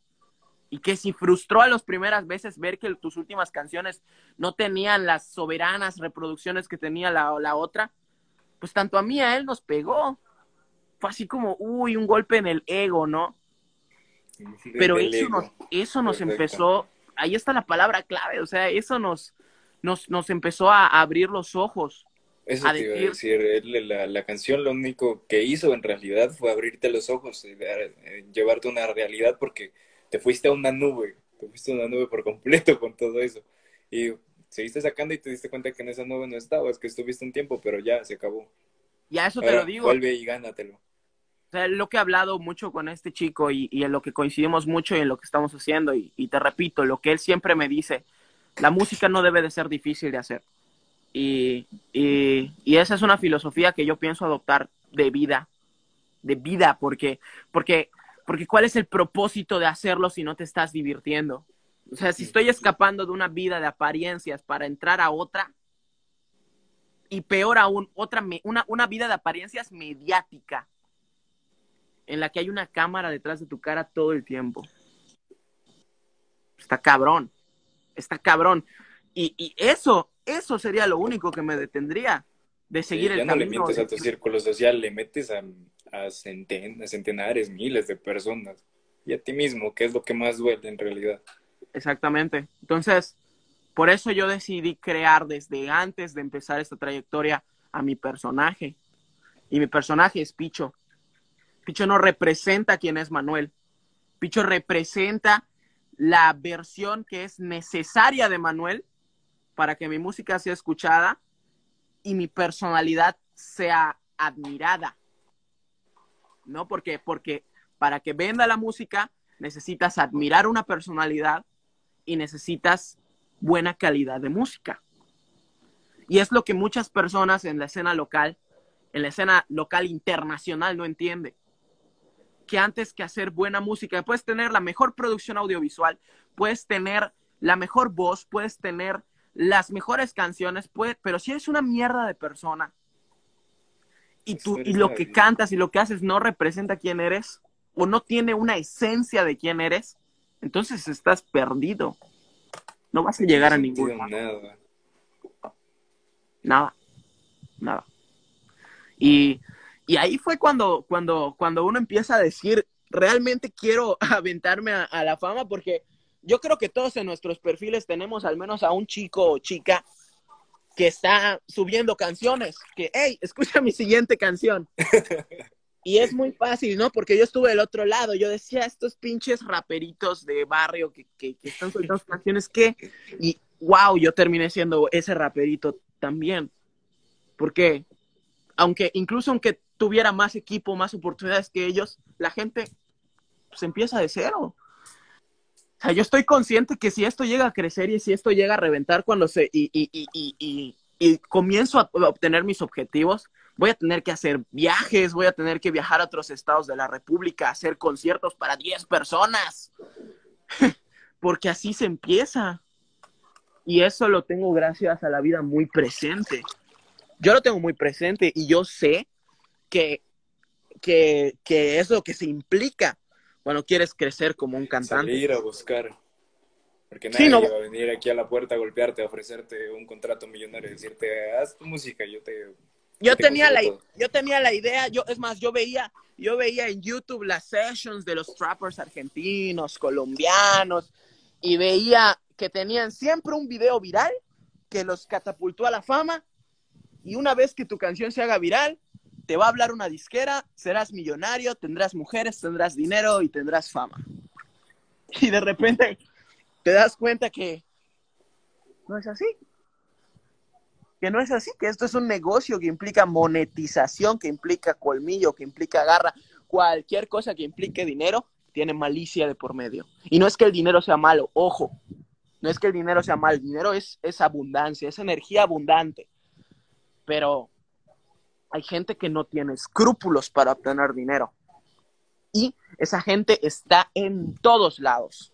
Y que si frustró a las primeras veces ver que tus últimas canciones no tenían las soberanas reproducciones que tenía la, la otra, pues tanto a mí a él nos pegó. Fue así como, uy, un golpe en el ego, ¿no? Pero eso nos, eso nos empezó, ahí está la palabra clave, o sea, eso nos, nos, nos empezó a abrir los ojos eso te iba a decir, la, la, canción lo único que hizo en realidad fue abrirte los ojos y eh, llevarte a una realidad porque te fuiste a una nube, te fuiste a una nube por completo con todo eso. Y seguiste sacando y te diste cuenta que en esa nube no estabas, que estuviste un tiempo, pero ya se acabó. Ya eso te lo digo. Vuelve y gánatelo. O sea, lo que he hablado mucho con este chico y, y en lo que coincidimos mucho y en lo que estamos haciendo, y, y te repito, lo que él siempre me dice, la música no debe de ser difícil de hacer y, y, esa es una filosofía que yo pienso adoptar de vida, de vida, porque, porque, porque ¿cuál es el propósito de hacerlo si no te estás divirtiendo? O sea, si estoy escapando de una vida de apariencias para entrar a otra, y peor aún, otra, una, una vida de apariencias mediática, en la que hay una cámara detrás de tu cara todo el tiempo. Está cabrón, está cabrón. Y, y eso eso sería lo único que me detendría de seguir el ya no le metes a tu círculo social, le metes a, a, centenares, miles de personas y a ti mismo, que es lo que más duele en realidad. Exactamente. Entonces, por eso yo decidí crear desde antes de empezar esta trayectoria a mi personaje. Y mi personaje es Picho. Picho no representa quién es Manuel. Picho representa la versión que es necesaria de Manuel para que mi música sea escuchada y mi personalidad sea admirada. ¿No? Porque, porque para que venda la música necesitas admirar una personalidad y necesitas buena calidad de música. Y es lo que muchas personas en la escena local, en la escena local internacional no entienden. Que antes que hacer buena música, puedes tener la mejor producción audiovisual, puedes tener la mejor voz, puedes tener las mejores canciones, pues, pero si eres una mierda de persona y, tú, y lo que cantas y lo que haces no representa quién eres o no tiene una esencia de quién eres, entonces estás perdido. No vas a llegar a ningún Nada. Nada. Nada. Y, y, ahí fue cuando, cuando, cuando uno empieza a decir, realmente quiero aventarme a, la fama, porque yo creo que todos en nuestros perfiles tenemos al menos a un chico o chica que está subiendo canciones, que, hey, escucha mi siguiente canción. Y es muy fácil, ¿no? Porque yo estuve del otro lado, yo decía, estos pinches raperitos de barrio que, que, que están soltando canciones, ¿qué? Y wow, yo terminé siendo ese raperito también. Porque, aunque, incluso aunque tuviera más equipo, más oportunidades que ellos, la gente se pues, empieza de cero. O sea, yo estoy consciente que si esto llega a crecer y si esto llega a reventar cuando se y, y, y, y comienzo a obtener mis objetivos, voy a tener que hacer viajes, voy a tener que viajar a otros estados de la República, hacer conciertos para 10 personas, porque así se empieza. Y eso lo tengo gracias a la vida muy presente. Yo lo tengo muy presente y yo sé que, que, que es lo que se implica cuando quieres crecer como un cantante. Salir a buscar. Porque nadie va a venir aquí a la puerta a golpearte, a ofrecerte un contrato millonario y decirte, haz tu música, yo te yo tenía la yo tenía la idea, yo es más, yo veía yo veía en YouTube las sessions de los trappers argentinos, colombianos y veía que tenían siempre un video viral que los catapultó a la fama y una vez que tu canción se haga viral, te va a hablar una disquera, serás millonario, tendrás mujeres, tendrás dinero y tendrás fama. Y de repente te das cuenta que no es así que no es así, que esto es un negocio que implica monetización, que implica colmillo, que implica garra, cualquier cosa que implique dinero tiene malicia de por medio. Y no es que el dinero sea malo, ojo, no es que el dinero sea malo, el dinero es, es abundancia, es energía abundante, pero hay gente que no tiene escrúpulos para obtener dinero. Y esa gente está en todos lados,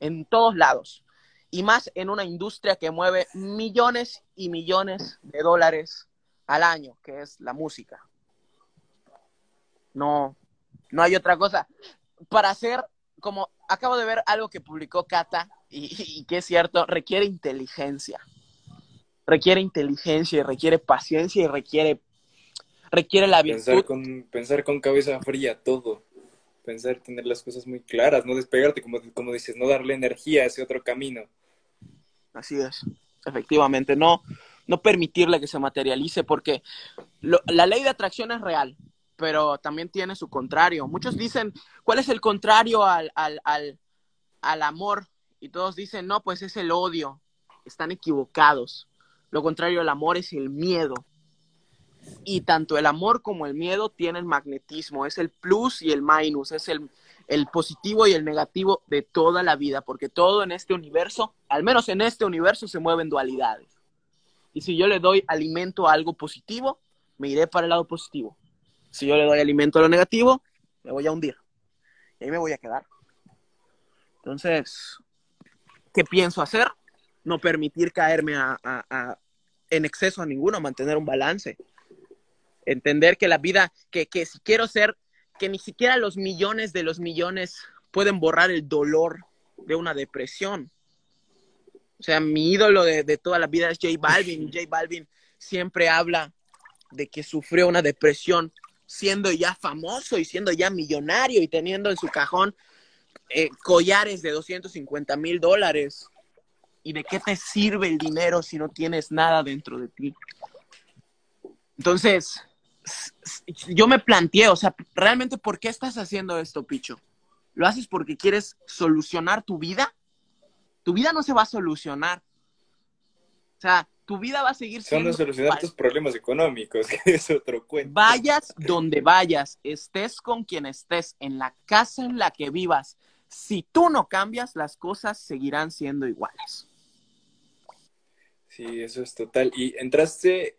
en todos lados y más en una industria que mueve millones y millones de dólares al año, que es la música. No, no hay otra cosa. Para hacer, como acabo de ver algo que publicó Cata, y, que es cierto, requiere inteligencia. Requiere inteligencia y requiere paciencia y requiere, requiere la virtud. Pensar con, pensar con cabeza fría todo pensar, tener las cosas muy claras, no despegarte, como, como dices, no darle energía a ese otro camino. Así es, efectivamente, no, no permitirle que se materialice, porque la ley de atracción es real, pero también tiene su contrario. Muchos dicen, ¿cuál es el contrario al, al, al, al amor? Y todos dicen, no, pues es el odio. Están equivocados. Lo contrario al amor es el miedo. Y tanto el amor como el miedo tienen magnetismo, es el plus y el minus, es el, el positivo y el negativo de toda la vida, porque todo en este universo, al menos en este universo, se mueven dualidades. Y si yo le doy alimento a algo positivo, me iré para el lado positivo. Si yo le doy alimento a lo negativo, me voy a hundir. Y ahí me voy a quedar. Entonces, ¿qué pienso hacer? No permitir caerme en exceso a ninguno, mantener un balance. Entender que la vida, que, que si quiero ser que ni siquiera los millones de los millones pueden borrar el dolor de una depresión. O sea, mi ídolo de, toda la vida es J Balvin. J Balvin siempre habla de que sufrió una depresión siendo ya famoso y siendo ya millonario y teniendo en su cajón eh, collares de 250 mil dólares. ¿Y de qué te sirve el dinero si no tienes nada dentro de ti? Entonces, yo me planteé, o sea, realmente, ¿por qué estás haciendo esto, Picho? ¿Lo haces porque quieres solucionar tu vida? Tu vida no se va a solucionar. O sea, tu vida va a seguir siendo... Son solucionar tus problemas económicos, que es otro cuento. Vayas donde vayas, estés con quien estés, en la casa en la que vivas, si tú no cambias, las cosas seguirán siendo iguales. Sí, eso es total. Y entraste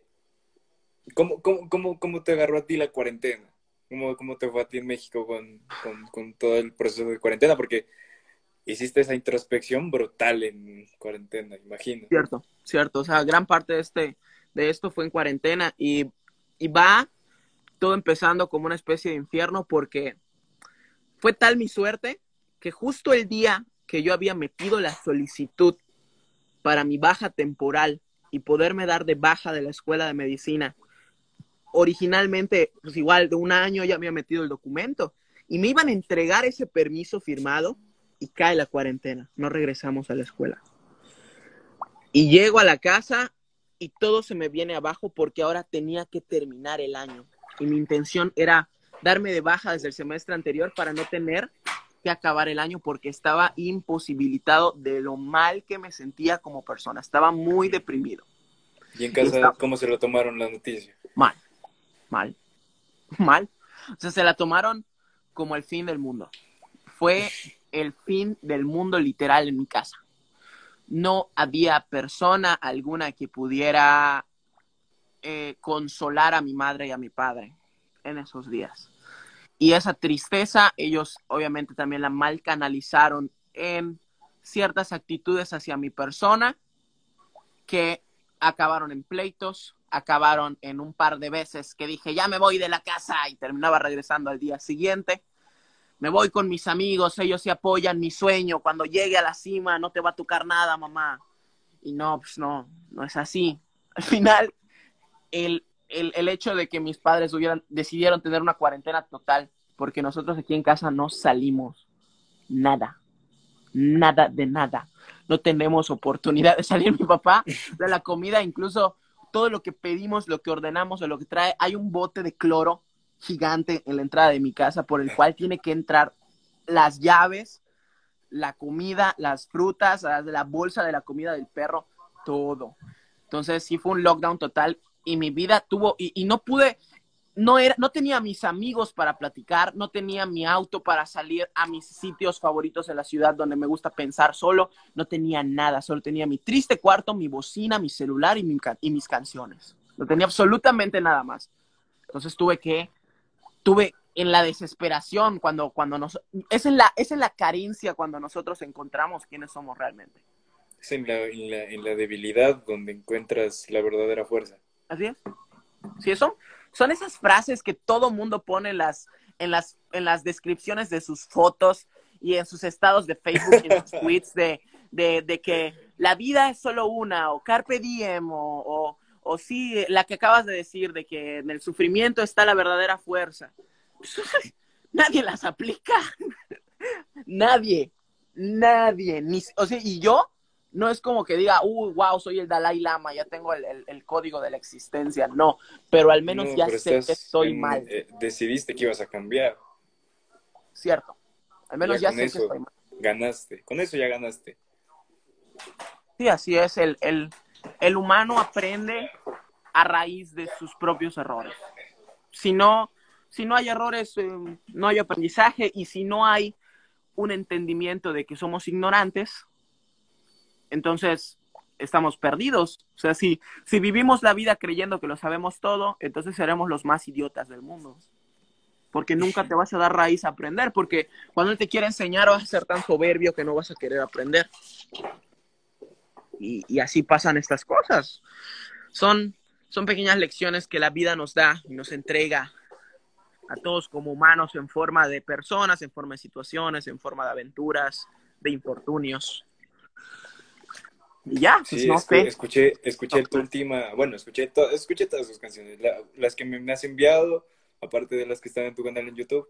¿Cómo, cómo, cómo, cómo te agarró a ti la cuarentena? ¿Cómo, cómo te fue a ti en México con, con, con, todo el proceso de cuarentena? Porque hiciste esa introspección brutal en cuarentena, imagino. Cierto, cierto. O sea, gran parte de, este, de esto fue en cuarentena y, y va todo empezando como una especie de infierno porque fue tal mi suerte que justo el día que yo había metido la solicitud para mi baja temporal y poderme dar de baja de la escuela de medicina, originalmente, pues igual de un año ya había metido el documento y me iban a entregar ese permiso firmado y cae la cuarentena, no regresamos a la escuela. Y llego a la casa y todo se me viene abajo porque ahora tenía que terminar el año. Y mi intención era darme de baja desde el semestre anterior para no tener que acabar el año porque estaba imposibilitado de lo mal que me sentía como persona. Estaba muy deprimido. ¿Y en casa cómo se lo tomaron la noticia? Mal, mal, mal. O sea, se la tomaron como el fin del mundo. Fue el fin del mundo literal en mi casa no había persona alguna que pudiera eh, consolar a mi madre y a mi padre en esos días. Y esa tristeza ellos obviamente también la mal canalizaron en ciertas actitudes hacia mi persona que acabaron en pleitos, acabaron en un par de veces que dije, ya me voy de la casa y terminaba regresando al día siguiente me voy con mis amigos, ellos se apoyan mi sueño, cuando llegue a la cima no te va a tocar nada, mamá. Y no, pues no, no es así. Al final, el, el, hecho de que mis padres hubieran, decidieron tener una cuarentena total, porque nosotros aquí en casa no salimos nada, nada de nada. No tenemos oportunidad de salir mi papá de la comida, incluso todo lo que pedimos, lo que ordenamos o lo que trae, hay un bote de cloro gigante en la entrada de mi casa por el cual tiene que entrar las llaves, la comida, las frutas, la bolsa de la comida del perro, todo. Entonces sí fue un lockdown total y mi vida tuvo, y, no pude, no, era, no tenía mis amigos para platicar, no tenía mi auto para salir a mis sitios favoritos en la ciudad donde me gusta pensar solo, no tenía nada, solo tenía mi triste cuarto, mi bocina, mi celular y, y mis canciones. No tenía absolutamente nada más. Entonces tuve que tuve en la desesperación cuando, cuando nos... Es en, la, es en la carencia cuando nosotros encontramos quiénes somos realmente. Es en la, en la, debilidad donde encuentras la verdadera fuerza. Así es. Sí, eso son esas frases que todo mundo pone en las, en las, en las descripciones de sus fotos y en sus estados de Facebook y en sus tweets de, de, de, que la vida es solo una, o carpe diem, o, o o sí, la que acabas de decir, de que en el sufrimiento está la verdadera fuerza. nadie las aplica. nadie, nadie. Ni, o sea, y yo no es como que diga, uy, wow, soy el Dalai Lama, ya tengo el, código de la existencia. No, pero al menos ya sé que estoy mal. Eh, decidiste que ibas a cambiar. Cierto. Al menos ya, sé que estoy mal. Ganaste. Con eso ya ganaste. Sí, así es. El, el, el humano aprende a raíz de sus propios errores. Si no, si no hay errores, eh, no hay aprendizaje y si no hay un entendimiento de que somos ignorantes, entonces estamos perdidos. O sea, si, si vivimos la vida creyendo que lo sabemos todo, entonces seremos los más idiotas del mundo. Porque nunca te vas a dar raíz a aprender, porque cuando te quiere enseñar vas a ser tan soberbio que no vas a querer aprender y, así pasan estas cosas. Son, son pequeñas lecciones que la vida nos da y nos entrega a todos como humanos en forma de personas, en forma de situaciones, en forma de aventuras, de infortunios. Y ya, pues no sé. Escuché, escuché tu última, bueno, escuché, escuché todas sus canciones, las que me, has enviado, aparte de las que están en tu canal en YouTube.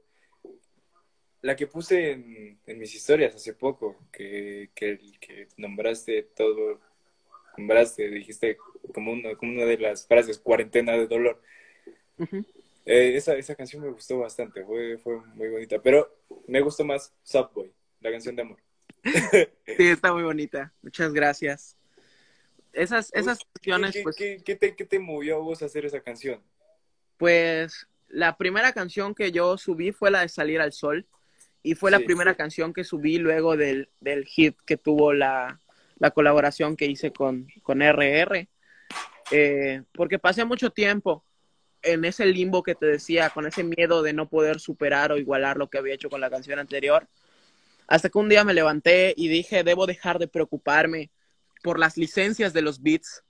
La que puse en, mis historias hace poco, que, que, que nombraste todo, nombraste, dijiste como una, como una de las frases, cuarentena de dolor. Eh, esa, esa canción me gustó bastante, fue, fue muy bonita, pero me gustó más Subway, la canción de amor. sí, está muy bonita, muchas gracias. Esas, esas canciones, ¿Qué, pues... ¿qué, te, ¿Qué te movió a vos a hacer esa canción? Pues la primera canción que yo subí fue la de Salir al Sol y fue la primera canción que subí luego del, del hit que tuvo la, la colaboración que hice con, con RR. Eh, porque pasé mucho tiempo en ese limbo que te decía, con ese miedo de no poder superar o igualar lo que había hecho con la canción anterior. Hasta que un día me levanté y dije, debo dejar de preocuparme por las licencias de los beats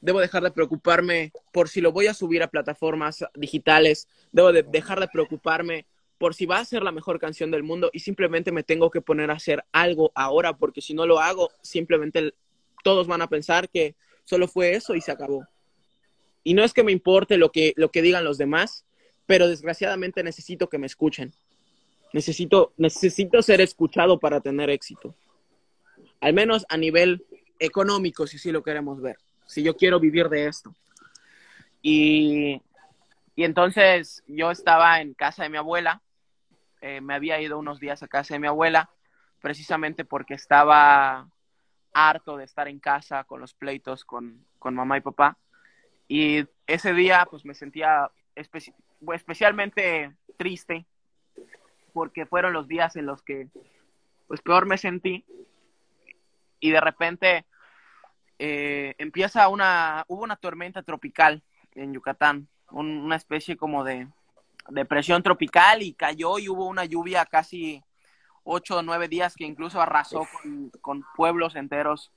debo dejar de preocuparme por si lo voy a subir a plataformas digitales, debo de dejar de preocuparme por si va a ser la mejor canción del mundo y simplemente me tengo que poner a hacer algo ahora, porque si no lo hago, simplemente todos van a pensar que solo fue eso y se acabó. Y no es que me importe lo que, lo que digan los demás, pero desgraciadamente necesito que me escuchen. Necesito, necesito ser escuchado para tener éxito. Al menos a nivel económico, si sí lo queremos ver. Si yo quiero vivir de esto. Y, y entonces yo estaba en casa de mi abuela eh, me había ido unos días a casa de mi abuela, precisamente porque estaba harto de estar en casa con los pleitos con, mamá y papá. Y ese día pues me sentía especialmente triste porque fueron los días en los que pues peor me sentí. Y de repente eh, empieza una, hubo una tormenta tropical en Yucatán, una especie como de, depresión tropical y cayó y hubo una lluvia casi ocho o nueve días que incluso arrasó con, pueblos enteros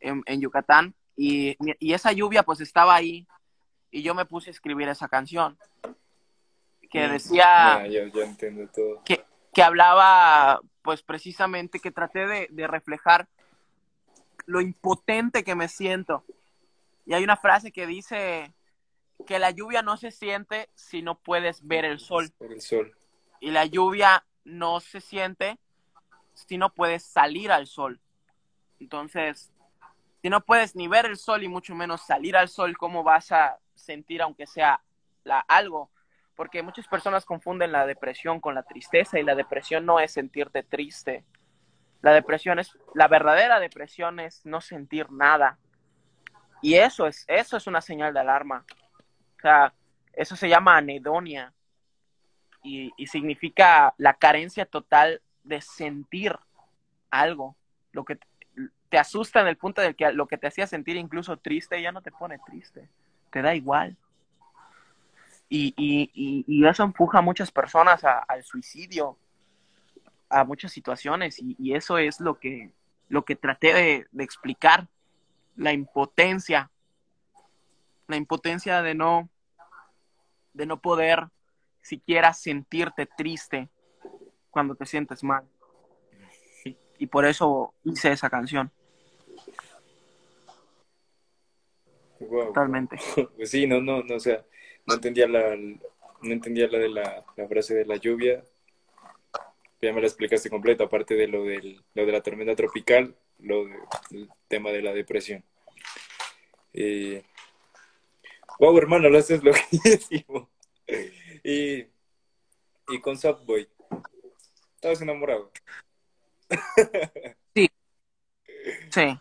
en, Yucatán. Y, esa lluvia pues estaba ahí y yo me puse a escribir esa canción que mm. decía Que, que, hablaba pues precisamente que traté de, de reflejar lo impotente que me siento. Y hay una frase que dice, que la lluvia no se siente si no puedes ver el sol. el sol. Y la lluvia no se siente si no puedes salir al sol. Entonces, si no puedes ni ver el sol y mucho menos salir al sol, ¿cómo vas a sentir aunque sea la, algo? Porque muchas personas confunden la depresión con la tristeza y la depresión no es sentirte triste. La depresión es, la verdadera depresión es no sentir nada. Y eso es, eso es una señal de alarma. O sea, eso se llama anedonia y, significa la carencia total de sentir algo. Lo que te, asusta en el punto de que lo que te hacía sentir incluso triste ya no te pone triste, te da igual. Y, y, eso empuja a muchas personas al suicidio, a muchas situaciones, y, eso es lo que, lo que traté de, de explicar, la impotencia, la impotencia de no, de no poder siquiera sentirte triste cuando te sientes mal. Y, por eso hice esa canción. Totalmente. Pues sí, no, no, no, o sea, no entendía la, no entendía la de la, frase de la lluvia. Ya me la explicaste completo, aparte de lo, del, lo de la tormenta tropical, lo del tema de la depresión. Eh, Wow, hermano, lo haces loquísimo. Y, y con Subway. ¿Estabas enamorado? Sí. Sí.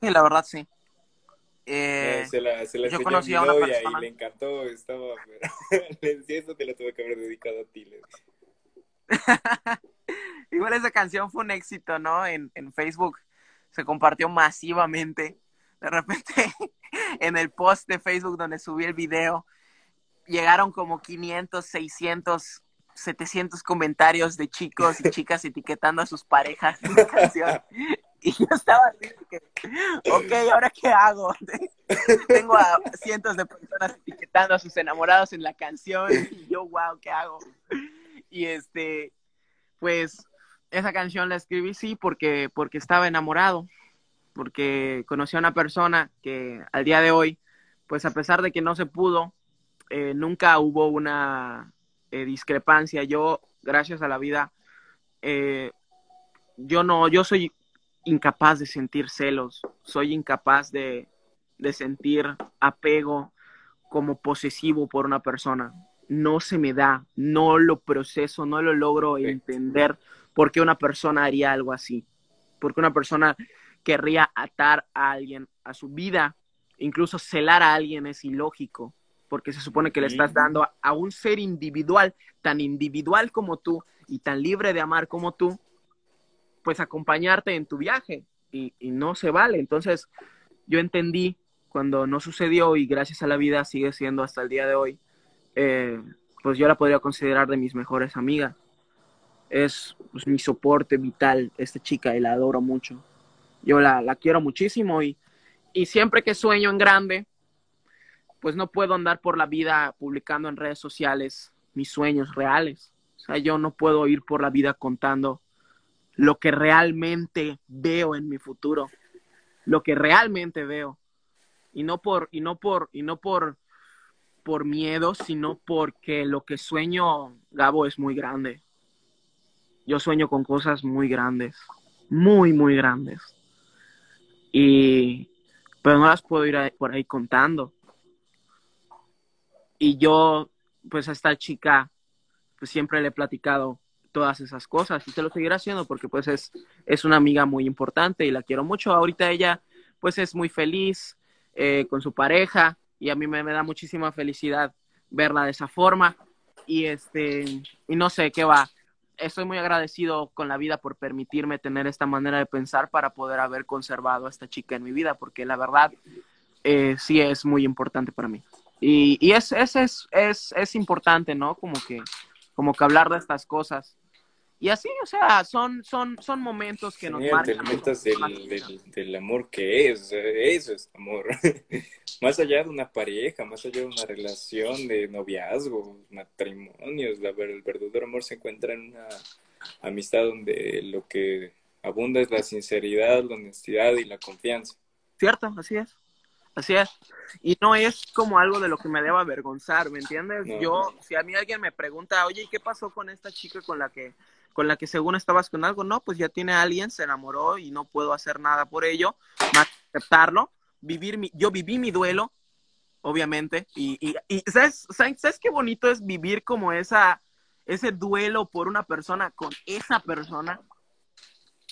Sí, la verdad sí. Eh, se la, se la yo conocí a, mi novia y le encantó, estaba, le decía eso te la tuve que haber dedicado a ti. Igual esa canción fue un éxito, ¿no? En, en Facebook se compartió masivamente. De repente en el post de Facebook donde subí el video, llegaron como 500, 600, 700 comentarios de chicos y chicas etiquetando a sus parejas en la canción. Y yo estaba así, que, ok, ¿ahora qué hago? Tengo a cientos de personas etiquetando a sus enamorados en la canción y yo, wow, ¿qué hago? Y este, pues, esa canción la escribí sí porque, porque estaba enamorado porque conocí a una persona que al día de hoy, pues a pesar de que no se pudo, eh, nunca hubo una eh, discrepancia. Yo, gracias a la vida, eh, yo no, yo soy incapaz de sentir celos, soy incapaz de, de sentir apego como posesivo por una persona. No se me da, no lo proceso, no lo logro entender por qué una persona haría algo así. Porque una persona querría atar a alguien a su vida. Incluso celar a alguien es ilógico, porque se supone que le estás dando a, un ser individual, tan individual como tú y tan libre de amar como tú, pues acompañarte en tu viaje y, no se vale. Entonces yo entendí cuando no sucedió y gracias a la vida sigue siendo hasta el día de hoy, eh, pues yo la podría considerar de mis mejores amigas. Es pues, mi soporte vital, esta chica, y la adoro mucho yo la, quiero muchísimo y, y siempre que sueño en grande, pues no puedo andar por la vida publicando en redes sociales mis sueños reales. O sea, yo no puedo ir por la vida contando lo que realmente veo en mi futuro, lo que realmente veo. Y no por, y no por, y no por, por miedo, sino porque lo que sueño, Gabo, es muy grande. Yo sueño con cosas muy grandes, muy, muy grandes. Y, pero no las puedo ir por ahí contando. Y yo, pues a esta chica, pues siempre le he platicado todas esas cosas y te lo seguiré haciendo porque pues es, es una amiga muy importante y la quiero mucho. Ahorita ella pues es muy feliz eh, con su pareja y a mí me, me, da muchísima felicidad verla de esa forma y este y no sé qué va. Estoy muy agradecido con la vida por permitirme tener esta manera de pensar para poder haber conservado a esta chica en mi vida porque la verdad eh, sí es muy importante para mí. Y, y es, es, es, es, es importante, ¿no? Como que, como que hablar de estas cosas. Y así, o sea, son, son, son momentos que nos Sí, marcan. elementos del, del, del amor que es, eso es amor. más allá de una pareja, más allá de una relación de noviazgo, matrimonios, la, el verdadero amor se encuentra en una amistad donde lo que abunda es la sinceridad, la honestidad y la confianza. Cierto, así es. Así es. Y no es como algo de lo que me deba avergonzar, ¿me entiendes? No. Yo, si a mí alguien me pregunta, oye, ¿y qué pasó con esta chica con la que, con la que según estabas con algo? No, pues ya tiene a alguien, se enamoró y no puedo hacer nada por ello, más aceptarlo, vivir mi, yo viví mi duelo, obviamente, y, y, y ¿sabes, ¿sabes, ¿sabes qué bonito es vivir como esa, ese duelo por una persona con esa persona?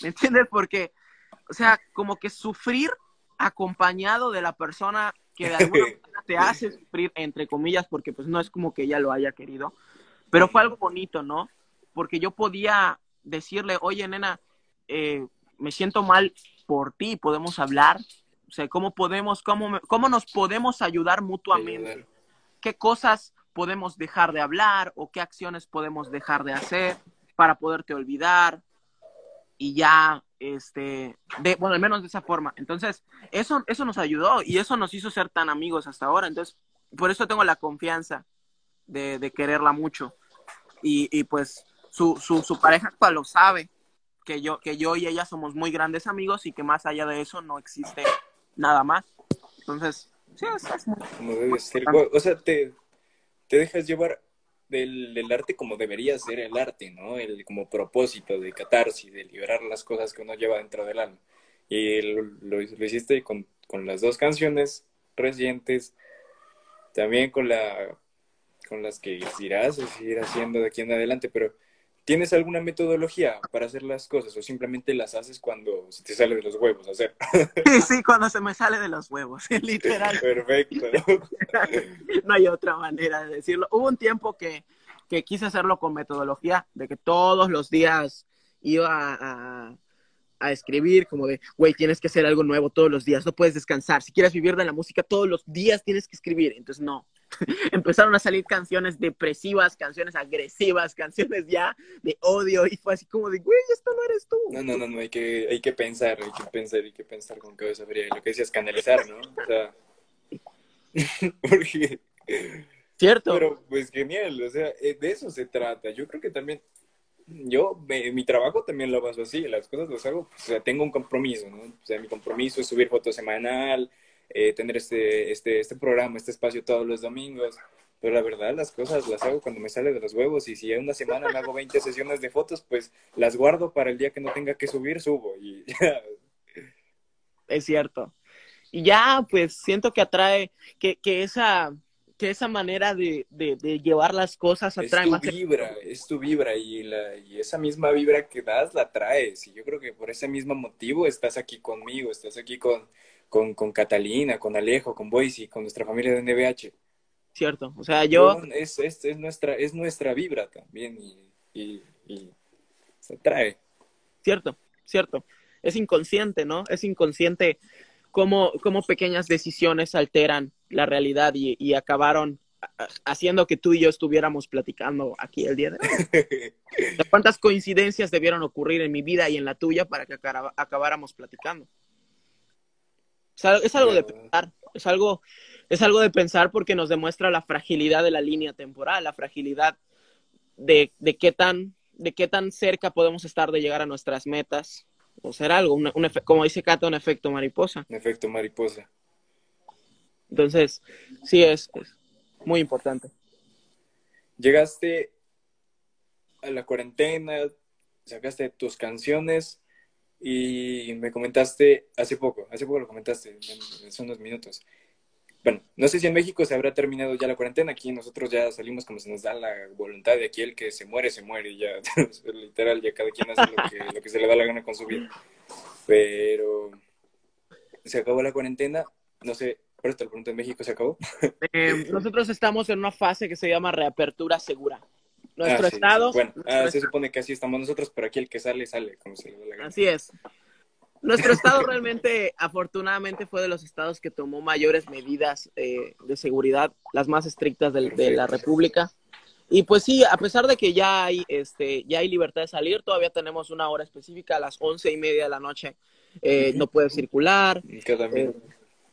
¿Me entiendes? Porque, o sea, como que sufrir acompañado de la persona que de alguna manera te hace sufrir, entre comillas, porque pues no es como que ella lo haya querido, pero fue algo bonito, ¿no? Porque yo podía decirle, oye, nena, eh, me siento mal por ti, podemos hablar, o sea, ¿cómo podemos, cómo, me- cómo nos podemos ayudar mutuamente? Ayudar. qué cosas podemos dejar de hablar o qué acciones podemos dejar de hacer para poderte olvidar y ya este de bueno al menos de esa forma entonces eso eso nos ayudó y eso nos hizo ser tan amigos hasta ahora entonces por eso tengo la confianza de, de quererla mucho y, y pues su, su, su pareja actual lo sabe que yo que yo y ella somos muy grandes amigos y que más allá de eso no existe nada más entonces sí es, es muy Como debe ser. Bueno, O sea, te, te dejas llevar del, del arte como debería ser el arte, ¿no? El como propósito de catarsis, de liberar las cosas que uno lleva dentro del alma. Y lo, lo, lo hiciste con, con las dos canciones recientes, también con la con las que irás a seguir haciendo de aquí en adelante, pero ¿tienes alguna metodología para hacer las cosas o simplemente las haces cuando se te sale de los huevos hacer? Sí, sí, cuando se me sale de los huevos, literal. Perfecto. No hay otra manera de decirlo. Hubo un tiempo que, que quise hacerlo con metodología, de que todos los días iba a, a escribir, como de, güey, tienes que hacer algo nuevo todos los días, no puedes descansar. Si quieres vivir de la música, todos los días tienes que escribir. Entonces, no. Empezaron a salir canciones depresivas, canciones agresivas, canciones ya de odio, y fue así como de, güey, esto no eres tú. No, no, no, no, hay que, hay que pensar, hay que pensar, hay que pensar con cabeza fría. Lo que decías, canalizar, ¿no? O sea, porque, ¿Cierto? pero pues genial, o sea, eh, de eso se trata. Yo creo que también, yo, me- mi trabajo también lo baso así, las cosas las hago, pues, o sea, tengo un compromiso, ¿no? O sea, mi compromiso es subir foto semanal, eh, tener este, este, este programa, este espacio todos los domingos. Pero la verdad, las cosas las hago cuando me sale de los huevos. Y si en una semana me hago 20 sesiones de fotos, pues las guardo para el día que no tenga que subir, subo. Y ya, Es cierto. Y ya, pues siento que atrae, que, que esa, que esa manera de, de, de llevar las cosas es atrae tu más. vibra, es tu vibra. Y, la, y esa misma vibra que das la traes. Y yo creo que por ese mismo motivo estás aquí conmigo, estás aquí con, con, con Catalina, con Alejo, con Boise, con nuestra familia de NBH. Cierto. O sea, yo, Es, es, es, nuestra, es nuestra vibra también. Y, y, y se trae. cierto, cierto. Es inconsciente, ¿no? Es inconsciente cómo, cómo pequeñas decisiones alteran la realidad y, y acabaron haciendo que tú y yo estuviéramos platicando aquí el día de hoy. ¿Cuántas coincidencias debieron ocurrir en mi vida y en la tuya para que acabáramos platicando? Es algo, de pensar, es algo, es algo de pensar porque nos demuestra la fragilidad de la línea temporal, la fragilidad de, de qué tan de qué tan cerca podemos estar de llegar a nuestras metas o ser algo, un, como dice Cata, un efecto mariposa. Un efecto mariposa. Entonces, sí es, es muy importante. Llegaste a la cuarentena, sacaste tus canciones y me comentaste hace poco, hace poco lo comentaste, hace unos minutos, bueno, no sé si en México se habrá terminado ya la cuarentena, aquí nosotros ya salimos como se nos da la voluntad de aquí el que se muere, se muere, y ya, literal, ya cada quien hace lo que, se le da la gana con su vida. Pero se acabó la cuarentena, no sé, por esto lo pregunto, ¿en México se acabó? Eh, nosotros estamos en una fase que se llama reapertura segura. Nuestro ah, estado... Bueno, ah, se supone que así estamos nosotros, pero aquí el que sale, sale, como se le da la gana. Así es. Nuestro estado realmente, afortunadamente, fue de los estados que tomó mayores medidas eh, de seguridad, las más estrictas de, la República. Y pues sí, a pesar de que ya hay, este, ya hay libertad de salir, todavía tenemos una hora específica a las once y media de la noche. Eh, no puede circular. Eh,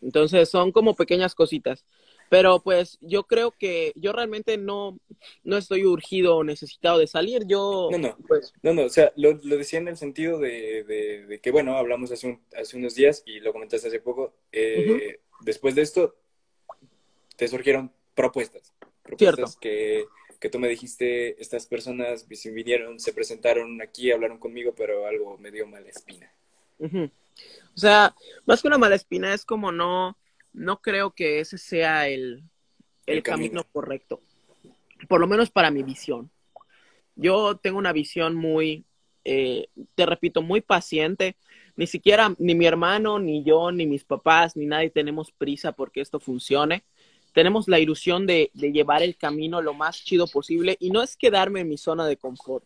entonces son como pequeñas cositas. Pero pues yo creo que yo realmente no, no estoy urgido o necesitado de salir. Yo, no, no, pues... no, no, o sea, lo, lo decía en el sentido de, de, que, bueno, hablamos hace, hace unos días y lo comentaste hace poco. Eh, después de esto, te surgieron propuestas. Propuestas que, que tú me dijiste, estas personas vinieron, se presentaron aquí, hablaron conmigo, pero algo me dio mala espina. O sea, más que una mala espina, es como no no creo que ese sea el, camino. correcto. Por lo menos para mi visión. Yo tengo una visión muy, eh, te repito, muy paciente. Ni siquiera, ni mi hermano, ni yo, ni mis papás, ni nadie tenemos prisa porque esto funcione. Tenemos la ilusión de, de llevar el camino lo más chido posible y no es quedarme en mi zona de confort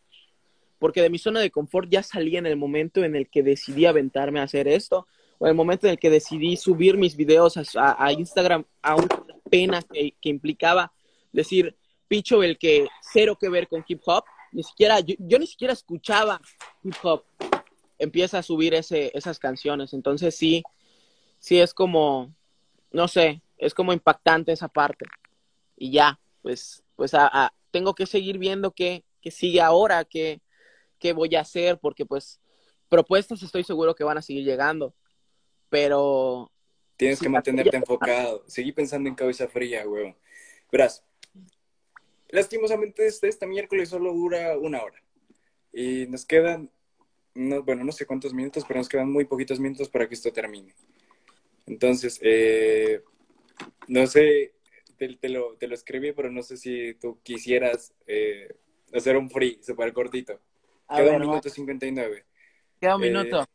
porque de mi zona de confort ya salí en el momento en el que decidí aventarme a hacer esto o el momento en el que decidí subir mis videos a, Instagram a pena que, implicaba decir, Picho, el que cero que ver con hip hop, ni siquiera, yo, ni siquiera escuchaba hip hop, empieza a subir ese, esas canciones. Entonces sí, sí es como, no sé, es como impactante esa parte. Y ya, pues, pues tengo que seguir viendo qué, qué sigue ahora, qué, qué voy a hacer, porque pues propuestas estoy seguro que van a seguir llegando pero... Tienes que mantenerte enfocado. Seguí pensando en cabeza fría, weón. Verás, lastimosamente este, este miércoles solo dura una hora. Y nos quedan, no, bueno, no sé cuántos minutos, pero nos quedan muy poquitos minutos para que esto termine. Entonces, eh, no sé, te, lo, te, lo, escribí, pero no sé si tú quisieras eh, hacer un free súper cortito. Queda un minuto cincuenta y nueve. Queda un minuto.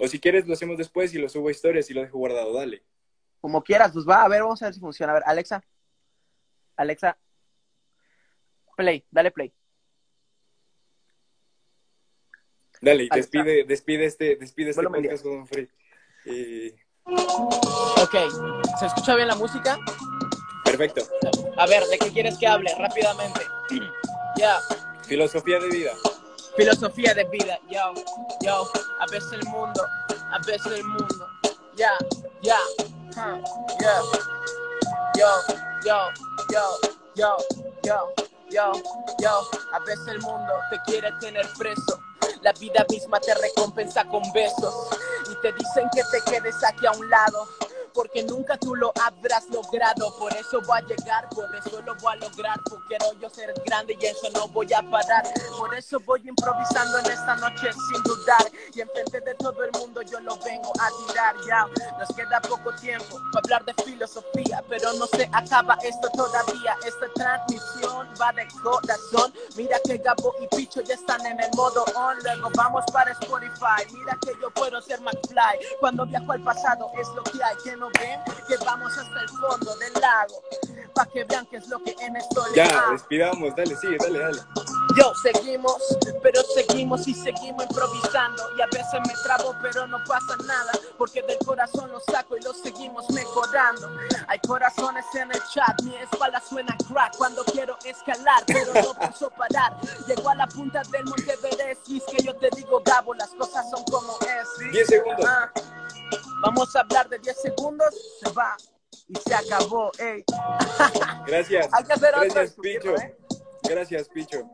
Eh, o si quieres, lo hacemos después y lo subo a historias y lo dejo guardado. Dale. Como quieras, pues va, a ver, vamos a ver si funciona. A ver, Alexa. Alexa. Play, dale play. Dale, despide, despide este, despide este podcast con free. Ok, ¿se escucha bien la música? Perfecto. A ver, ¿de qué quieres que hable? Rápidamente. Ya. Filosofía de vida. Filosofía de vida, yo, yo, a veces el mundo, a veces el mundo, ya, yeah, ya, yeah, huh, yo, yo, yo, yo, yo, yo, yo, a veces el mundo te quiere tener preso, la vida misma te recompensa con besos. Y te dicen que te quedes aquí a un lado porque nunca tú lo habrás logrado. Por eso voy a llegar, por eso lo voy a lograr, porque quiero yo ser grande y eso no voy a parar. Por eso voy improvisando en esta noche sin dudar y enfrente de todo el mundo yo lo vengo a tirar. Ya nos queda poco tiempo para hablar de filosofía, pero no se acaba esto todavía. Esta transmisión va de corazón. Mira que Gabo y Picho ya están en el modo on. Luego vamos para Spotify. Mira que yo puedo ser McFly. Cuando viajo al pasado es lo que hay no ven que vamos hasta el fondo del lago. Pa' que vean qué es lo que en esto Ya, despidamos, dale, sigue, dale, dale. Yo seguimos, pero seguimos y seguimos improvisando. Y a veces me trabo, pero no pasa nada. Porque del corazón lo saco y lo seguimos mejorando. Hay corazones en el chat, mi espalda suena crack cuando quiero escalar, pero no pienso parar. Llego a la punta del Monte Everest y es que yo te digo, Gabo, las cosas son como es. 10 segundos. Vamos a hablar de 10 segundos, se va y se acabó, ey. Gracias. Hay que hacer otro Gracias, subirlo, Picho. ¿eh? Gracias, Picho.